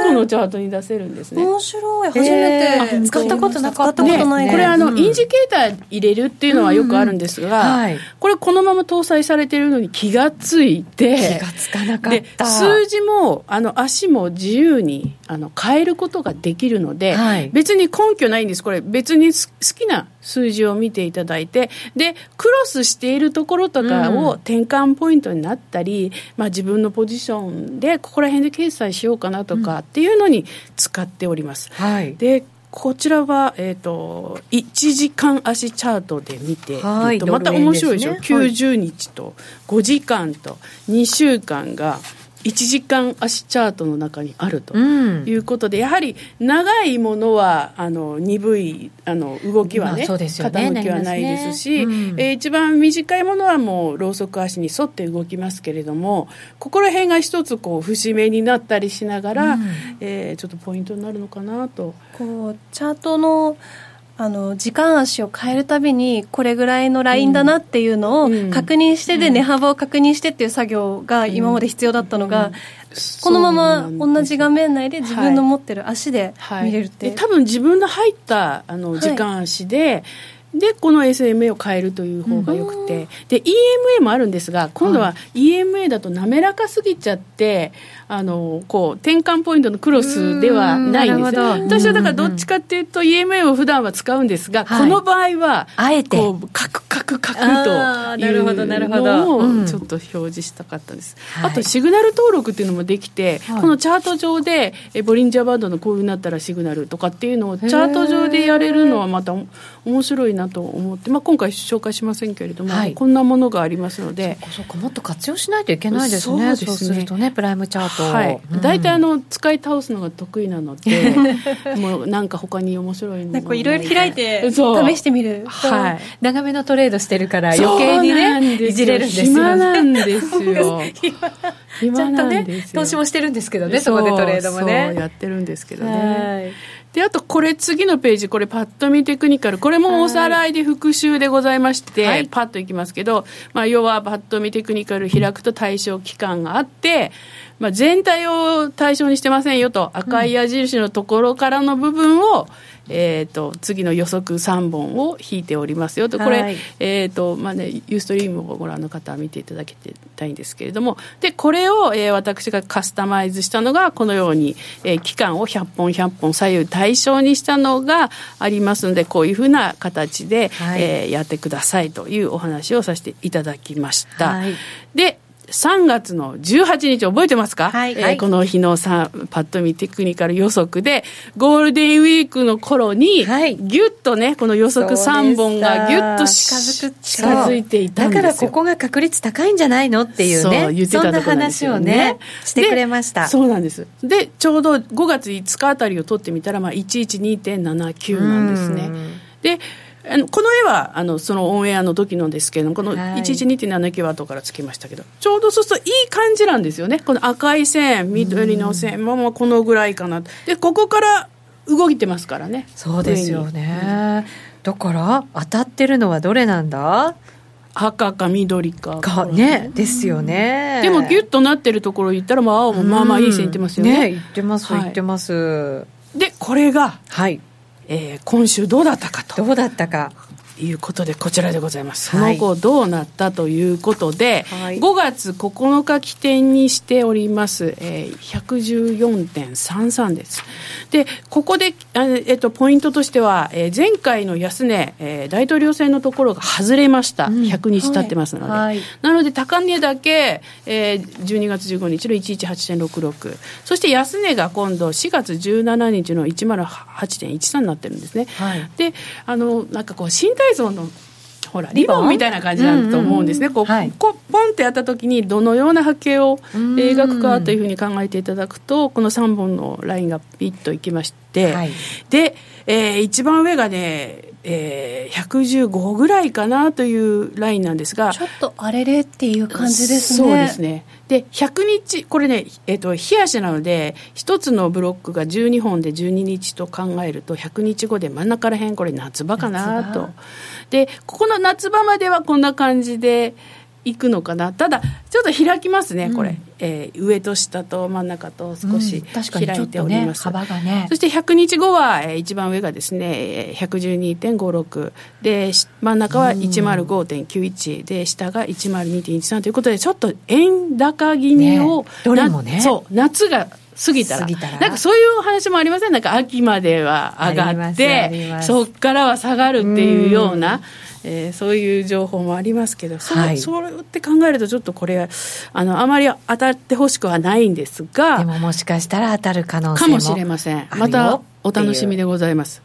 個のチャートに出せるんですね。面白い。初めて使ったことなかった。ことない、ね、これあの、うん、インジケーター入れるっていうのはよくあるんですが、うん。うんはい、これこのまま搭載されてるのに気がついて気がつかなかった。数字もあの足も自由にあの変えることができるので、はい、別に根拠ないんです。これ別に好きな数字を見ていただいてでクロスしているところとかを転換ポイントになったり、うん、まあ、自分のポジションでここら辺で決済しようかなとかっていうのに使っております。はい、でこちらは、えーと、1時間足チャートで見てはい、また面白いでしょ、ね、90日と5時間と2週間が1時間足チャートの中にあるということで、うん、やはり長いものはあの鈍いあの動きはねまあね、傾きはないですし、ね。うん、えー、一番短いものはもうローソク足に沿って動きますけれどもここら辺が一つこう節目になったりしながら、うん、えー、ちょっとポイントになるのかなと。こうチャートのあの時間足を変えるたびにこれぐらいのラインだなっていうのを確認してで値幅を確認してっていう作業が今まで必要だったのが、このまま同じ画面内で自分の持ってる足で見れるって、はいはい、多分自分の入ったあの時間足で、はい。でこの SMA を変えるという方がよくて、で EMA もあるんですが今度は EMA だと滑らかすぎちゃって、あのこう転換ポイントのクロスではないんですよ私はだからどっちかっていうと EMA を普段は使うんですが、この場合はあえて。こうカクカクカクというのをちょっと表示したかったです、あとシグナル登録っていうのもできて、このチャート上でボリンジャーバンドのこういうなったらシグナルとかっていうのをチャート上でやれるのはまた面白いなと思って、まあ、今回紹介しませんけれども、はい、こんなものがありますので。そうかもっと活用しないといけないですね。そうするとねプライムチャートはい。大体、うん、あの使い倒すのが得意なので [LAUGHS] もうなんか他に面白いのい。ろいろ開いて試してみる。はい、長めのトレードしてるから余計にねいじれるんですよ。暇なんですよ。ちゃんとね投資もしてるんですけどねそこでトレードもね。やってるんですけどねであとこれ次のページこれパッと見テクニカル。これもおさらいで復習でございまして、はい、パッといきますけど、まあ、要はパッと見テクニカル開くと対象期間があって、まあ、全体を対象にしてませんよと赤い矢印のところからの部分を、うんえーと、次の予測3本を引いておりますよと、これ、はい、えーとまあね、ユーストリームをご覧の方は見ていただきたいんですけれども、でこれを、えー、私がカスタマイズしたのが、このように、えー、期間を100本、100本左右対象にしたのがありますので、こういうふうな形で、はい、えー、やってくださいというお話をさせていただきました。はい、で3月の18日覚えてますか、はい。えー、この日のさパッと見テクニカル予測でゴールデンウィークの頃に、はい、ぎゅっとねこの予測3本がぎゅっと近づく近づいていたんですよ。だからここが確率高いんじゃないのっていうね。言ってた、ね、そんな話をねしてくれました。そうなんです。でちょうど5月5日あたりを取ってみたら、まあ、112.79なんですね。であのこの絵はあのそのオンエアの時のですけどこの112.79は後からつきましたけど、ちょうどそうするといい感じなんですよね。この赤い線緑の線ももうこのぐらいかな。でここから動いてますからね。そうですよね、だから当たってるのはどれなんだ？赤か緑か。かねですよね。でもギュッとなってるところ言ったらまあ青もまあまあいい線いってますよね、ねいってますいってます、でこれがはいえー、今週どうだったかと。どうだったか。いうことでこちらでございます、その後どうなったということで、はい、5月9日起点にしております、えー、114.33です。でここで、えっと、ポイントとしては、えー、前回の安値、えー、大統領選のところが外れました、うん、100日経ってますので、はい、なので高値だけ、えー、12月15日の118.66そして安値が今度4月17日の108.13になってるんですね、はい、であのなんかこう身体像のほらリボンみたいな感じだと思うんですね、こう、はい、こうポンってやった時にどのような波形を描くかというふうに考えていただくとこの3本のラインがピッといきまして、はい、で、えー、一番上がねえー、115ぐらいかなというラインなんですが。ちょっとあれれっていう感じですね。そうですね。で100日これね、えーと、日足なので1つのブロックが12本で12日と考えると100日後で真ん中らへんこれ夏場かなと。でここの夏場まではこんな感じでいくのかな。ただちょっと開きますね、うん、これ、えー、上と下と真ん中と少し開いております、うんね、幅がね。そして100日後は、えー、一番上がですね112.56で真ん中は105.91で下が102.13ということでちょっと円高気味を、ね、どれもね。そう夏が過ぎたら。なんかそういう話もありません？なんか秋までは上がってそこからは下がるっていうような。えー、そういう情報もありますけど、はい、そうって考えるとちょっとこれあのあまり当たってほしくはないんですがでももしかしたら当たる可能性もかもしれません。またお楽しみでございます。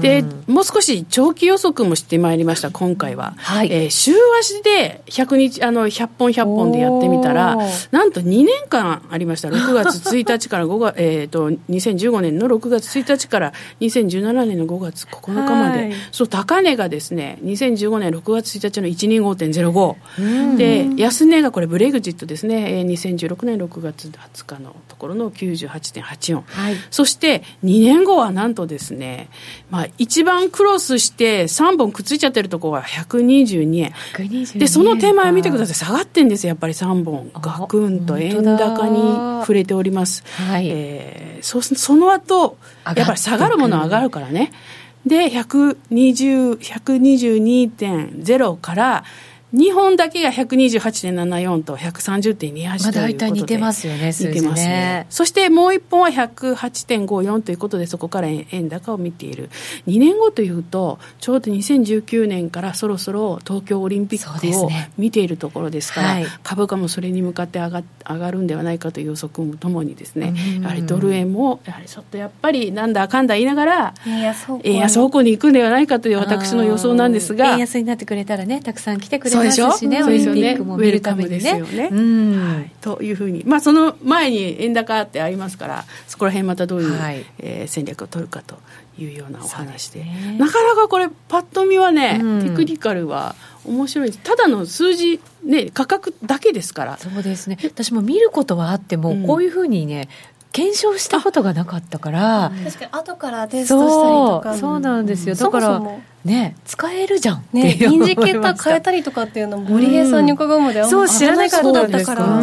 で、もう少し長期予測もしてまいりました、今回は。はい、えー、週足で100日、あの、100本100本でやってみたら、なんと2年間ありました。6月1日から5月、[LAUGHS] えっと、2015年の6月1日から2017年の5月9日まで、はい、そう、高値がですね、2015年6月1日の125.05。で、安値がこれブレグジットですね、えー、2016年6月20日のところの98.84。はい、そして、2年後はなんとですね、まあ、一番クロスして3本くっついちゃってるところは122円。122円で、その手前見てください。下がってんですやっぱり3本。ガクンと円高に触れております。はい。えー、そその後、やっぱり下がるものは上がるからね。で、120、122.0から、日本だけが128.74と130.28ということで、まあ、大体似てますよね、数字ね。ますね。そしてもう1本は108.54ということで、そこから円高を見ている。2年後というと、ちょうど2019年からそろそろ東京オリンピックを見ているところですから、ねはい、株価もそれに向かって上が上がるんではないかという予測もともにですね、やはりドル円も、やはりちょっとやっぱりなんだかんだ言いながら、円安方向。に行くんではないかという私の予想なんですが。円安になってくれたらね、たくさん来てくれますしね、オリンピックも見るためにね。ね。はい、というふうに、まあ、その前に円高ってありますから、そこら辺またどういう、はい、えー、戦略を取るかというようなお話で、ね、なかなかこれ、パッと見はね、うん、テクニカルは面白い。ただの数字、ね、価格だけですから。そうですね。私も見ることはあっても、うん、こういうふうにね検証したことがなかったから確かに後からテストしたりとか。そうなんですよ。だからね使えるじゃんねインジケーター変えたりとかっていうのも森平さんに伺うまであんそう知らなかったから。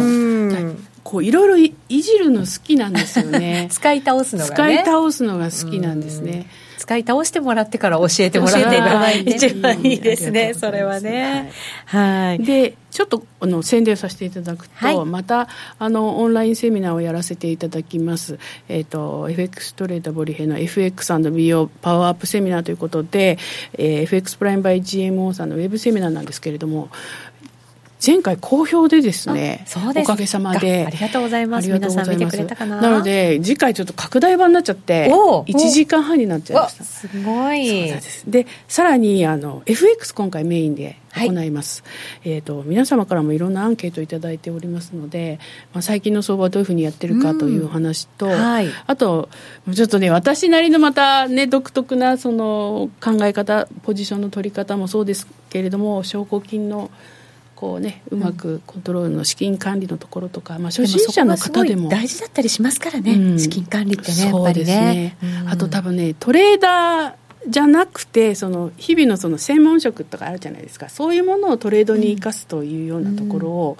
こういろいろいじるの好きなんですよね。[LAUGHS] 使い倒すのが、ね、使い倒すのが好きなんですね、使い倒してもらってから教えてもらえれば一番いいですね、それはね。はい、でちょっとあの宣伝させていただくと、はい、またあのオンラインセミナーをやらせていただきます、えーと、FX トレーダーボリヘの FX&BO パワーアップセミナーということで、えー、FX プライムバイ GMO さんのウェブセミナーなんですけれども前回好評でですねおかげさまで。ありがとうございます。皆さん見てくれたかな？なので次回ちょっと拡大版になっちゃって1時間半になっちゃいました。すごい。でさらにあの FX 今回メインで行います、はい、えーと、皆様からもいろんなアンケート頂いておりますので、まあ、最近の相場はどういうふうにやってるかという話と、はい、あとちょっとね私なりのまたね独特なその考え方ポジションの取り方もそうですけれども証拠金のこうねうまくコントロールの資金管理のところとか、まあ、初心者の方でも。大事だったりしますからね、うん、資金管理ってねやっぱりね、ね、あと多分ねトレーダーじゃなくてその日々のその専門職とかあるじゃないですかそういうものをトレードに生かすというようなところを、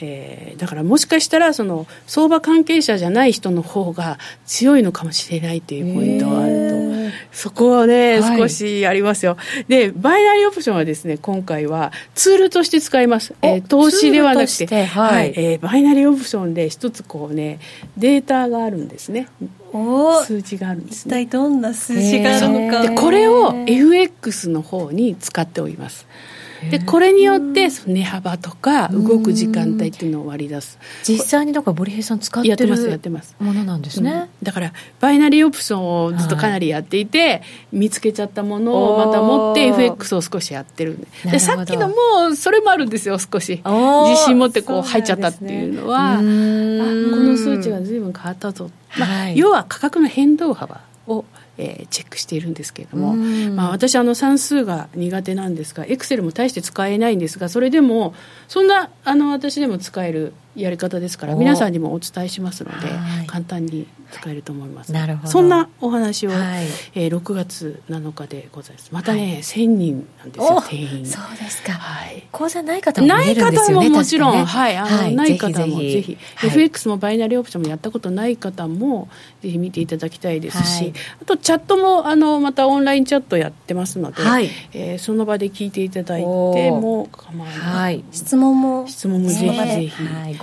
うん、えー、だからもしかしたらその相場関係者じゃない人の方が強いのかもしれないというポイントはあると。そこはね、はい、少しありますよ。で、バイナリーオプションはですね、今回はツールとして使います。えー、投資ではなくて、はい、はい、えー、バイナリーオプションで一つこうね、データがあるんですね。数字があるんです、ね、一体どんな数字があるのか。でこれを FX の方に使っておりますでこれによって値幅とか動く時間帯っていうのを割り出す。実際にだから堀平さん使ってるやってますやってます。ものなんですね、うん、だからバイナリーオプションをずっとかなりやっていて、はい、見つけちゃったものをまた持って FX を少しやってるで。さっきのもそれもあるんですよ少し。自信持ってこう入っちゃったっていうのは、ね、この数値が随分変わったぞ、まあ、はい、要は価格の変動幅。をえー、チェックしているんですけれども、まあ、私あの算数が苦手なんですがエクセルも大して使えないんですがそれでもそんなあの私でも使えるやり方ですから皆さんにもお伝えしますので、簡単に使えると思います。なるほど。そんなお話を、はい、えー、6月7日でございます。またね、はい、1000人なんですよ定員。そうですか、はい、口座ない方もない方ももちろん、ね、はいあの、はい、ない方もぜひ FX もバイナリーオプションもやったことない方もぜひ見ていただきたいですし、あとチャットもあのまたオンラインチャットやってますので、はい。えー、その場で聞いていただいても構わない、はい、質問も質問もぜひぜひ、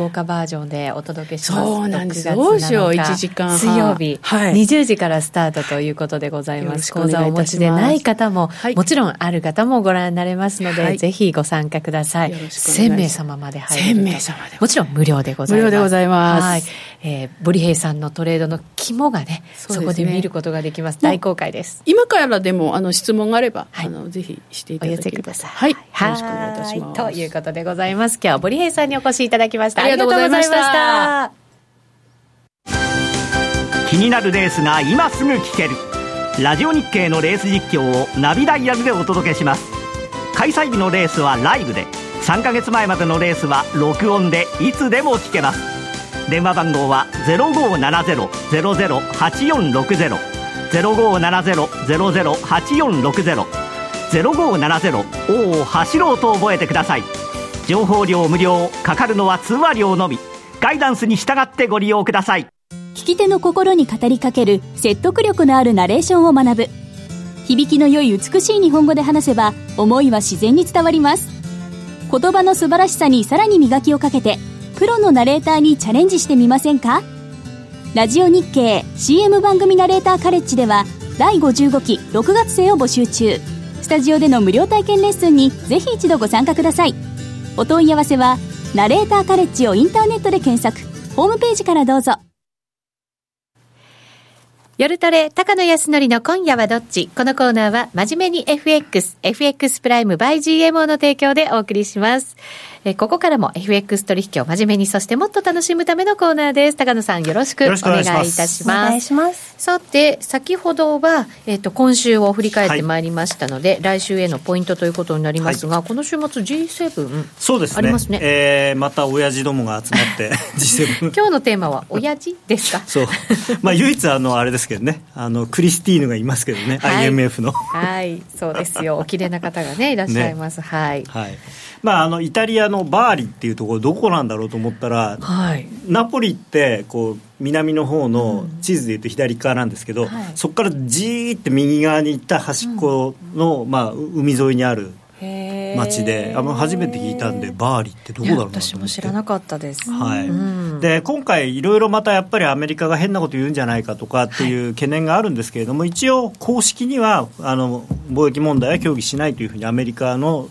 はい、豪華バージョンでお届けします。そうなんです。どうしよう1時間。水曜日、はい、20時からスタートということでございます。講座をお持ちでない方も、はい、もちろんある方もご覧になれますので、はい、ぜひご参加ください。1000名様まで入る1000名様でもちろん無料でございます。無料でございます、はい。えー、ボリヘイさんのトレードの肝がねそ、ね、こで見ることができます。大公開です。今からでもあの質問があれば、はい、あのぜひしていただけください。はい。よろしくお願いいたします。ということでございます。今日はボリヘイさんにお越しいただきました。ありがとうございました。気になるレースが今すぐ聞ける。ラジオ日経のレース実況をナビダイヤルでお届けします。開催日のレースはライブで。3ヶ月前までのレースは録音でいつでも聞けます。電話番号は0570-008460 0570-008460 0570を走ろうと覚えてください。情報料無料かかるのは通話料のみ。ガイダンスに従ってご利用ください。聞き手の心に語りかける説得力のあるナレーションを学ぶ。響きの良い美しい日本語で話せば思いは自然に伝わります。言葉の素晴らしさにさらに磨きをかけてプロのナレーターにチャレンジしてみませんか？ラジオ日経 CM 番組ナレーターカレッジでは第55期6月生を募集中。スタジオでの無料体験レッスンにぜひ一度ご参加ください。お問い合わせはナレーターカレッジをインターネットで検索。ホームページからどうぞ。夜トレ、高野康則の今夜はどっち？このコーナーは、真面目に FX、FX プライム by GMO の提供でお送りします。えここからも FX 取引を真面目に、そしてもっと楽しむためのコーナーです。高野さん、よろしくお願いいたします。お願いします。さて、先ほどは、えっ、ー、と、今週を振り返ってまいりましたので、はい、来週へのポイントということになりますが、はい、この週末 G7、そうですね。ありますね。えー、また親父どもが集まって [LAUGHS] G7。今日のテーマは、親父ですか？[LAUGHS] そう。まあ、唯一、あの、あれですけどね、あの、クリスティーヌがいますけどね、はい、IMF の。はい、そうですよ。お綺麗な方がね、いらっしゃいます。[LAUGHS] ね、はい。はい。まあ、あのイタリアのバーリっていうところどこなんだろうと思ったら、はい、ナポリってこう南の方の地図でいうと左側なんですけど、うんはい、そこからじーって右側に行った端っこの、うん、まあ、海沿いにある町であの初めて聞いたんでバーリってどこだろう私も知らなかったです、はい、うん、で今回いろいろまたやっぱりアメリカが変なこと言うんじゃないかとかっていう懸念があるんですけれども、はい、一応公式にはあの貿易問題は協議しないというふうにアメリカの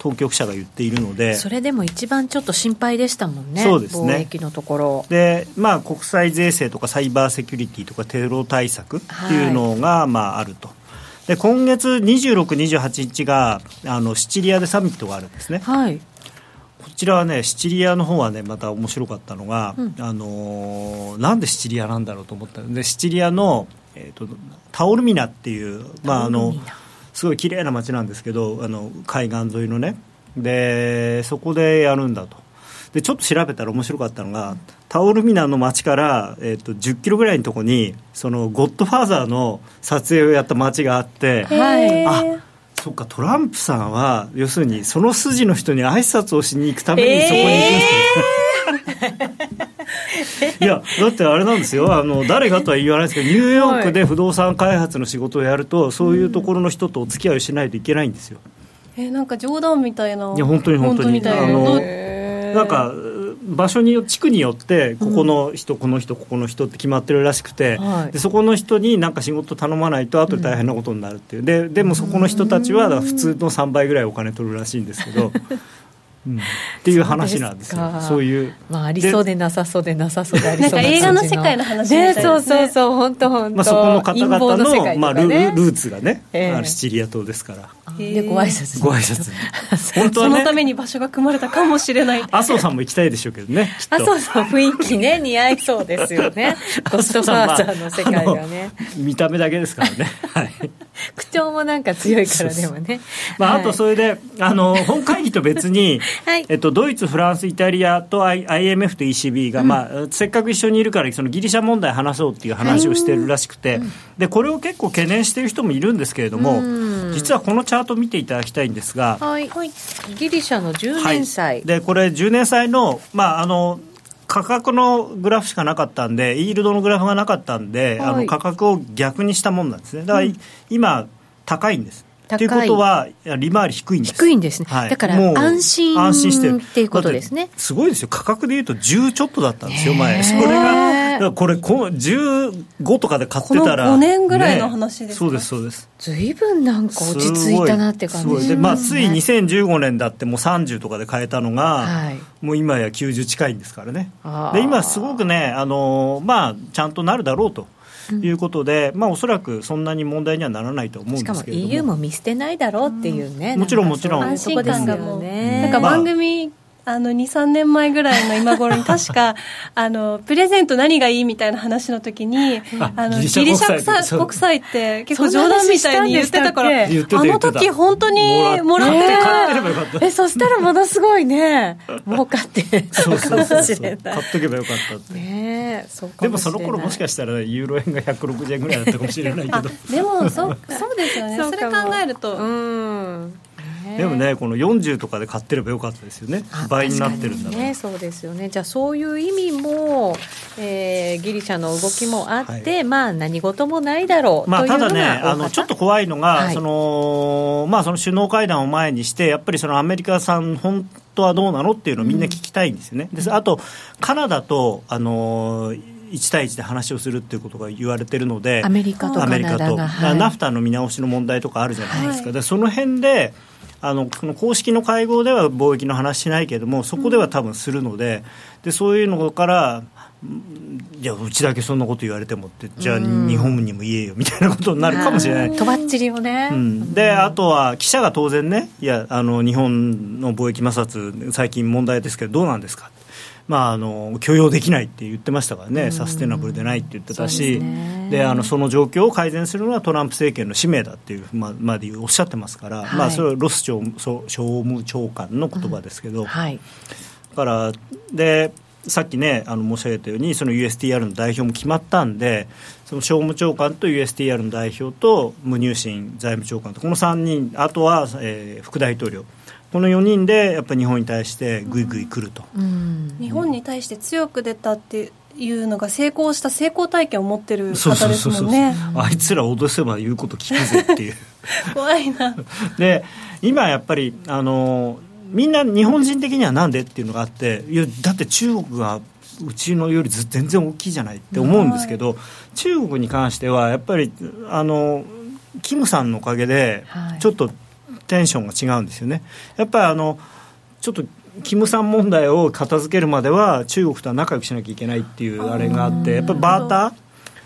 当局者が言っているのでそれでも一番ちょっと心配でしたもんね、そうですね。貿易のところ。で、まあ、国際税制とかサイバーセキュリティとかテロ対策っていうのが、まあ、あると。で今月26、28日があのシチリアでサミットがあるんですね。はい。こちらはねシチリアの方はねまた面白かったのが、うん、あのー、なんでシチリアなんだろうと思ったのでシチリアの、えーと、タオルミナっていう、まあ、あのすごい綺麗な街なんですけどあの海岸沿いのね。でそこでやるんだと。でちょっと調べたら面白かったのがタオルミナの街から、えーと、10キロぐらいのところにそのゴッドファーザーの撮影をやった街があってあそっかトランプさんは要するにその筋の人に挨拶をしに行くためにそこに行くんですよ、いやだってあれなんですよ。あの誰がとは言わないですけどニューヨークで不動産開発の仕事をやると、そういうところの人とお付き合いをしないといけないんですよ。えー、なんか冗談みたいな。いや本当に本当に。あのなんか場所に地区によってここの人、うん、この人ここの人って決まってるらしくて、はい、でそこの人になんか仕事頼まないと後で大変なことになるっていう。ででもそこの人たちは普通の3倍ぐらいお金取るらしいんですけど [LAUGHS] うん、っていう話なんですよ。そういう。まあありそうでなさそうでなさそうでありそうな映画の世界の話みたいね、そうそうそう。本当本当、まあ、そこの方々の、ね、まあ、ルルーツがね、えー、シチリア島ですから。でご挨拶。ご挨拶。[LAUGHS] 本当は、ね、そのために場所が組まれたかもしれない。麻生さんも行きたいでしょうけどね麻生さん雰囲気ね似合いそうですよねコストファーザーの世界がね、まあ、見た目だけですからねはい [LAUGHS] 口調もなんか強いからでもね。まあ、あとそれであの本会議と別に、[LAUGHS] はい。えっと、ドイツフランスイタリアと IMF と ECB が、うん、まあ、せっかく一緒にいるからそのギリシャ問題話そうっていう話をしてるらしくて、はい、でこれを結構懸念している人もいるんですけれども、実はこのチャート見ていただきたいんですが、はい、ギリシャの10年債、はい、でこれ10年債の,、まあ、あの価格のグラフしかなかったんでイールドのグラフがなかったんで、はい、あの価格を逆にしたもんなんですね。だから、うん、今高いんです。とい。うことは利回り低いんです。低いんですね、はい、だから安心安心してるっていうことですね。すごいですよ。価格でいうと10ちょっとだったんですよ前。それがこれこの15とかで買ってたら5年ぐらいの話です、ね、そうですそうです。随分なんか落ち着いたなって感じで、ね、まあ、つい2015年だってもう30とかで買えたのが、はい、もう今や90近いんですからね。で今すごくねあのまあちゃんとなるだろうということで、うん、まあ、おそらくそんなに問題にはならないと思うんですけれども。しかも EU も見捨てないだろうっていうね、うん、もちろんもちろん。安心感がもう、ね、なんか番組あの23年前ぐらいの今頃に [LAUGHS] 確かあのプレゼント何がいいみたいな話の時にあのギリシャ国債って結構冗談みたいに言ってたからあの時本当にもらって買ってればよかった。えそしたらものすごいね。儲かってそうそうそうそう。買っとけばよかったって。ねでもその頃もしかしたらユーロ円が160円ぐらいだったかもしれないけど。でもそそうですよね。それ考えると。うんでもねこの40とかで買ってればよかったですよね。倍になってるんだね。そうですよね。じゃあそういう意味も、えー、ギリシャの動きもあって、はい、まあ何事もないだろうまあただねあのちょっと怖いのが、はい、そのまあその首脳会談を前にしてやっぱりそのアメリカ産本当はどうなのっていうのをみんな聞きたいんですよね、うん、であとカナダとあの1対1で話をするっていうことが言われてるのでアメリカとカナフタの見直しの問題とかあるじゃないですか、でその辺であのその公式の会合では貿易の話しないけれどもそこでは多分するのででそういうのからじゃあうちだけそんなこと言われてもってじゃあ日本にも言えよみたいなことになるかもしれない。とばっちりをね、うん、であとは記者が当然ねいやあの日本の貿易摩擦最近問題ですけどどうなんですかまあ、あの許容できないって言ってましたからね、サステナブルでないって言ってたし、そで、あのその状況を改善するのはトランプ政権の使命だっていうままでおっしゃってますから、はい、まあ、それはロス商商務長官の言葉ですけど、うん。はい、だからでさっきねあの申し上げたようにその USTR の代表も決まったんでその商務長官と USTR の代表と無入信財務長官とこの3人あとは、えー、副大統領この4人でやっぱり日本に対してぐいぐい来ると、うん、日本に対して強く出たっていうのが成功した成功体験を持ってる方ですもんね。あいつら脅せば言うこと聞くぜっていう。[LAUGHS] 怖いな。で今やっぱりあのみんな日本人的にはなんでっていうのがあっていやだって中国がうちのよりず全然大きいじゃないって思うんですけど、はい、中国に関してはやっぱりあのキムさんのおかげでちょっとテンションが違うんですよね。やっぱりあのちょっとキムさん問題を片付けるまでは中国とは仲良くしなきゃいけないっていうあれがあってやっぱりバーター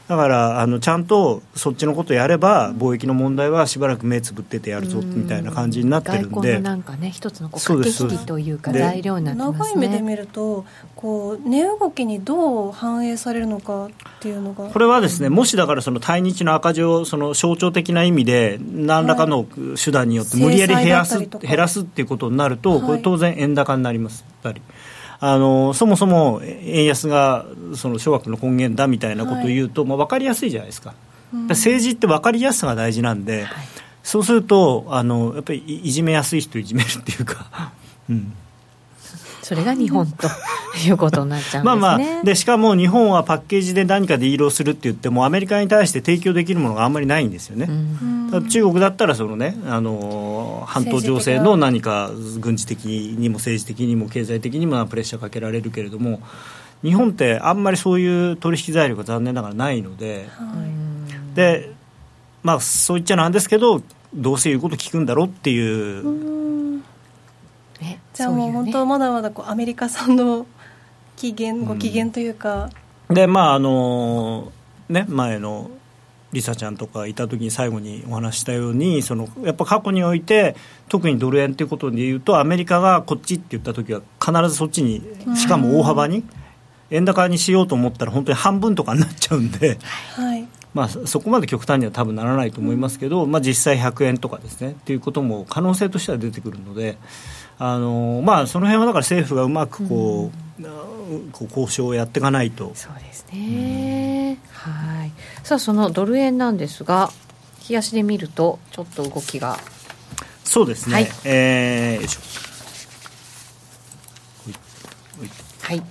だからあのちゃんとそっちのことやれば貿易の問題はしばらく目つぶっててやるぞみたいな感じになってるんで。なんかね一つのこう駆け引きというか材料になってます、ね、長い目で見るとこう値動きにどう反映されるのかっていうのが。これはですねもしだからその対日の赤字をその象徴的な意味で何らかの手段によって無理やり減らす,、減らすっていうことになるとこれ当然円高になります。やっぱり。あのそもそも円安がその諸悪の根源だみたいなことを言うと、はい、まあ、分かりやすいじゃないですか、うん、政治って分かりやすさが大事なんで、はい、そうするとあのやっぱりいじめやすい人いじめるっていうか、うん、それが日本ということになっちゃうんですね。まあまあでしかも日本はパッケージで何かディールをするって言ってもアメリカに対して提供できるものがあんまりないんですよね、うん、中国だったらそのねあの半島情勢の何か軍事的にも政治的にも経済的にもプレッシャーかけられるけれども日本ってあんまりそういう取引材料が残念ながらないので、はい、でまあそう言っちゃなんですけどどうせ言うこと聞くんだろうっていうね、じゃあもう本当まだまだこうアメリカ産の機嫌ご機嫌というか、うん、でまああのね前のリサちゃんとかいた時に最後にお話したようにそのやっぱ過去において特にドル円ということでいうとアメリカがこっちって言った時は必ずそっちにしかも大幅に円高にしようと思ったら本当に半分とかになっちゃうんで、はい、まあ、そこまで極端には多分ならないと思いますけど、まあ、実際100円とかですねっていうことも可能性としては出てくるので。あのまあ、その辺はだから政府がうまくこう、うん、こう交渉をやっていかないと。そうですね、うん、はい。さあそのドル円なんですが冷やしで見るとちょっと動きが。そうですね、はい、えー、はい。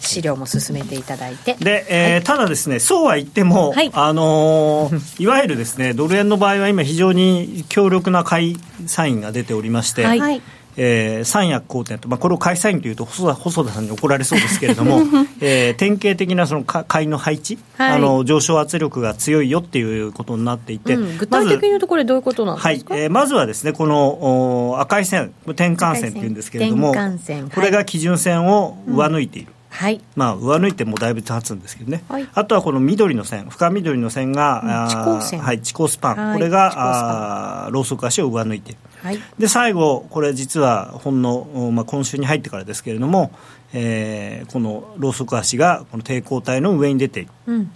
資料も進めていただいて。で、えー、はい、ただですねそうは言っても、はい、あのー、[LAUGHS] いわゆるですねドル円の場合は今非常に強力な買いサインが出ておりまして、はいえー、三役好転と、まあ、これを会社員というと細田細田さんに怒られそうですけれども、[LAUGHS] えー、典型的なその買いの配置、はい、あの上昇圧力が強いよっていうことになっていて、うん、具体的に言うとこれどういうことなんですか、はい。えー、まずはですねこのお赤い線転換線っていうんですけれどもこれが基準線を上抜いている、うんはい、まあ、上抜いてもだいぶ経つんですけどね、はい、あとはこの緑の線深緑の線が、うん、地高線。はい地高スパン、これがあローソク足を上抜いている、はい、で最後これ実はほんの、まあ、今週に入ってからですけれども、えー、このローソク足がこの抵抗体の上に出ている、うん。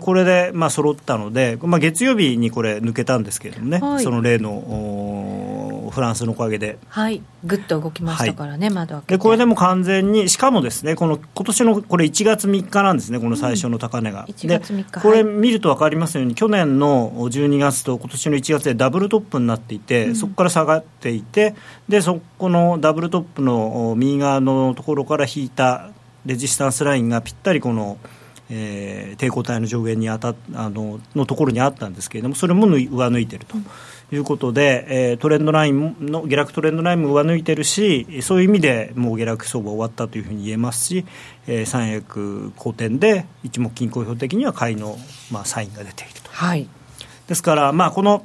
これでまあ揃ったので、まあ、月曜日にこれ抜けたんですけれどもね、はい、その例のフランスのおかげで、はい、ぐっと動きましたからね、はい、窓開けでこれでも完全に、しかもですね、この今年のこれ1月3日なんですね、この最初の高値が。うん、1月3日これ見ると分かりますように、去年の12月と今年の1月でダブルトップになっていて、うん、そこから下がっていて、でそこのダブルトップの右側のところから引いたレジスタンスラインがぴったりこの。えー、抵抗体の上限にあたあののところにあったんですけれどもそれも上抜いていると。いうことで、えー、トレンドラインの下落トレンドラインも上抜いてるしそういう意味でもう下落相場終わったというふうに言えますし、えー、三役好転で一目金公表的には買いの、まあ、サインが出ていると。はい、ですから、まあ、この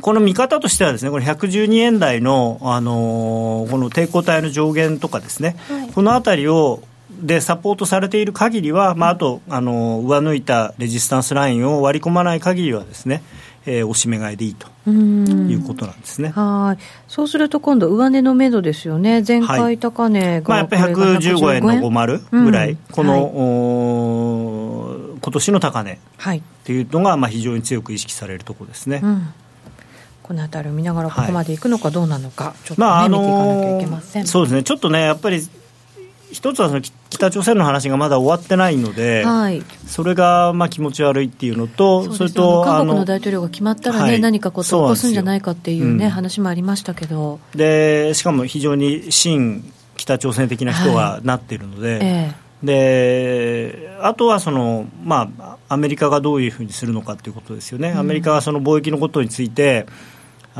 この見方としてはですね、これ112円台の、あのー、この抵抗体の上限とかですね、はい、このあたりをでサポートされている限りは、まあ、あとあの上抜いたレジスタンスラインを割り込まない限りはですね、えー、おしめ買いでいいということなんですね。はい。そうすると今度上値のめどですよね。前回高値が、はい、まあ、やっぱり115円。の50ぐらい、うん、この、はい、今年の高値っていうのが、まあ、非常に強く意識されるところですね、うん。この辺りを見ながらここまでい。くのかどうなのか、はい、ちょっと、ね、まあ、あのー、見ていかなきゃいけません。そうですね。ちょっとねやっぱり一つはその北朝鮮の話がまだ終わってないので、はい、それがまあ気持ち悪いっていうのと、それと韓国の大統領が決まったらね、はい、何かことを起こすんじゃないかっていうね、うん、話もありましたけど。でしかも非常に親北朝鮮的な人がなっているので。はいええ。であとはその、まあ、アメリカがどういうふうにするのかということですよね、アメリカはその貿易のことについて、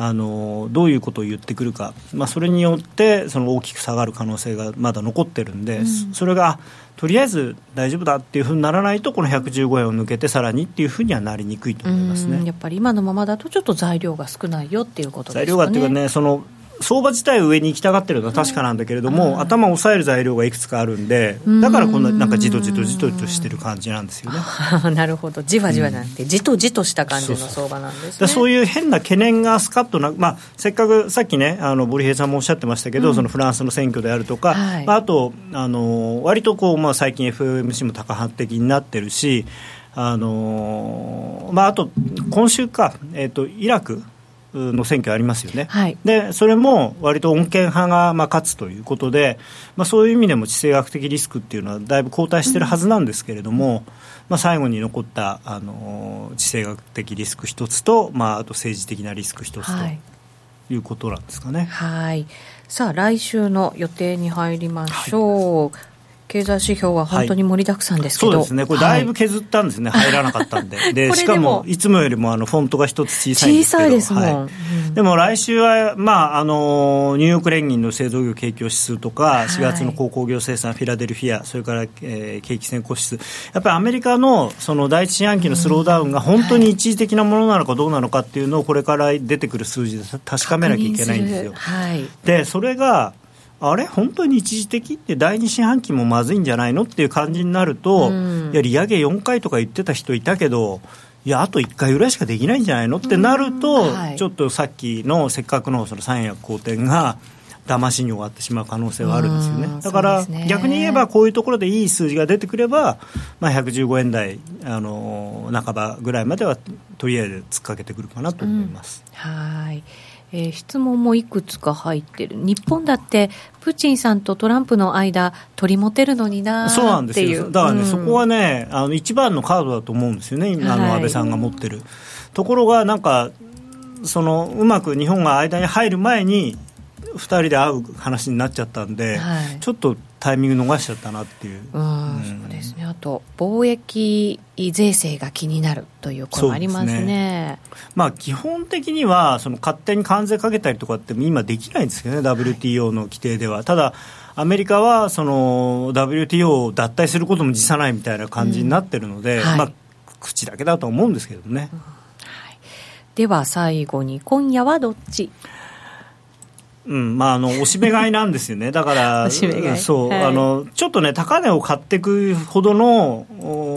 あのどういうことを言ってくるか、まあ、それによってその大きく下がる可能性がまだ残ってるんで、うん、それがとりあえず大丈夫だっていうふうにならないとこの115円を抜けてさらにっていうふうにはなりにくいと思いますね。やっぱり今のままだとちょっと材料が少ないよっていうことですか、ね、材料がっていうかねその相場自体上に行きたがってるのは確かなんだけれども、うん、頭を抑える材料がいくつかあるんで、だからこんななんかじとじとじとじとしてる感じなんですよね。[LAUGHS] なるほど、じわじわじゃなくて、じとじとした感じの相場なんですね。そういう変な懸念がスカッとな、まあ、せっかくさっきね、あのボリヘイさんもおっしゃってましたけど、うん、そのフランスの選挙であるとか、はい、まあ、あと、あの割とこう、まあ、最近 FOMC も高派的になってるし、あのまあ、あと今週か、えーとイラク。の選挙ありますよね、はい、でそれも割と穏健派がまあ勝つということで、まあ、そういう意味でも地政学的リスクっていうのはだいぶ後退してるはずなんですけれども、うん、まあ、最後に残ったあの地政学的リスク一つと、まあ、あと政治的なリスク一つと。いうことなんですかね。はい。さあ来週の予定に入りましょう。はい経済指標は本当に盛りだくさんですけど、はい、そうですね、これ、だいぶ削ったんですね、はい、入らなかったんで、[LAUGHS] でしかもいつもよりもあのフォントが一つ小さいんですけど、小さいですもん、はいうん、でも来週は、まああの、ニューヨーク連銀の製造業景況指数とか、4月の鉱工業生産、フィラデルフィア、それから、えー、景気先行指数、やっぱりアメリカのその第一四半期のスローダウンが本当に一時的なものなのかどうなのかっていうのを、これから出てくる数字で確かめなきゃいけないんですよ。でそれがあれ、本当に一時的って第二四半期もまずいんじゃないのっていう感じになると、うん、いや、利上げ4回とか言ってた人いたけど、いや、あと1回ぐらいしかできないんじゃないのってなると、はい、ちょっとさっきのせっかくのその三役好転が、騙しに終わってしまう可能性はあるんですよね。だから、逆に言えばこういうところでいい数字が出てくれば、まあ、115円台あの半ばぐらいまではとりあえず突っかけてくるかなと思います。うん、はいえー、質問もいくつか入ってる。日本だってプーチンさんとトランプの間取り持てるのになそうなんですよ。だからね、うん、そこはねあの一番のカードだと思うんですよね。あの安倍さんが持ってる、はい、ところがなんかそのうまく日本が間に入る前に2人で会う話になっちゃったんで、はい、ちょっとタイミング逃しちゃったなっていう。うん、そうですね。あと貿易税制が気になるという声もありますね。すねまあ基本的にはその勝手に関税かけたりとかって今できないんですけどね、WTO の規定では。ただアメリカはその WTO を脱退することも辞さないみたいな感じになってるので、うんはい、まあ口だけだと思うんですけどね。うんはい、では最後に今夜はどっち？うんまあ、あのおしめ買いなんですよね、[LAUGHS] だから、そう、はい、あのちょっとね、高値を買っていくほどの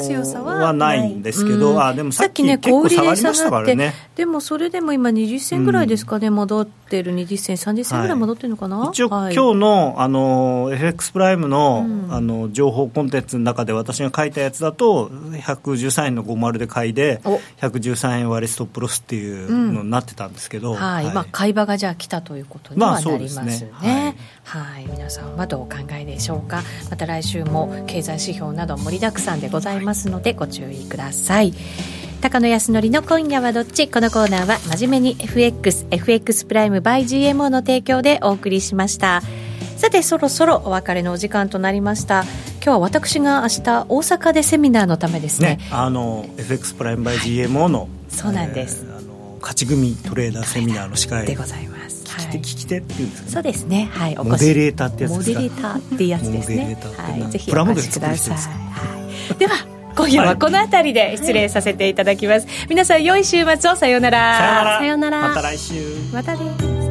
強さはないんですけど、うん、あでもさっきね、結構下がりましたからね。でもそれでも今、20銭ぐらいですかね、うん、戻ってる、20銭、30銭ぐらい戻ってるのかな、はい、一応、はい、今日のあの FX プライムの,、あの情報コンテンツの中で、私が書いたやつだと、113円の50で買いで、113円割りストップロスっていうのになってたんですけど、はい。まあ、買い場がじゃあ来たということにはなりますね。ね。はい、皆さんはどうお考えでしょうか？また来週も経済指標など盛りだくさんでございますのでご注意ください高野康則の今夜はどっち？このコーナーは真面目に FXFX プライム by GMO の提供でお送りしました。さてそろそろお別れのお時間となりました。今日は私が明日大阪でセミナーのためですね、ね、あの FX プライム by GMO の、はい、そうなんです、えー、あの勝ち組トレーダーセミナーの司会でございます。聞き手、聞き手っていうんですか、ね、そうですね。はい。モデレーターってやつですか？モデレーターってやつですね。はい。ぜひお越しください、はい、では今夜はこの辺りで失礼させていただきます、はい、皆さん良い週末を。さようなら。さようなら。また来週。またね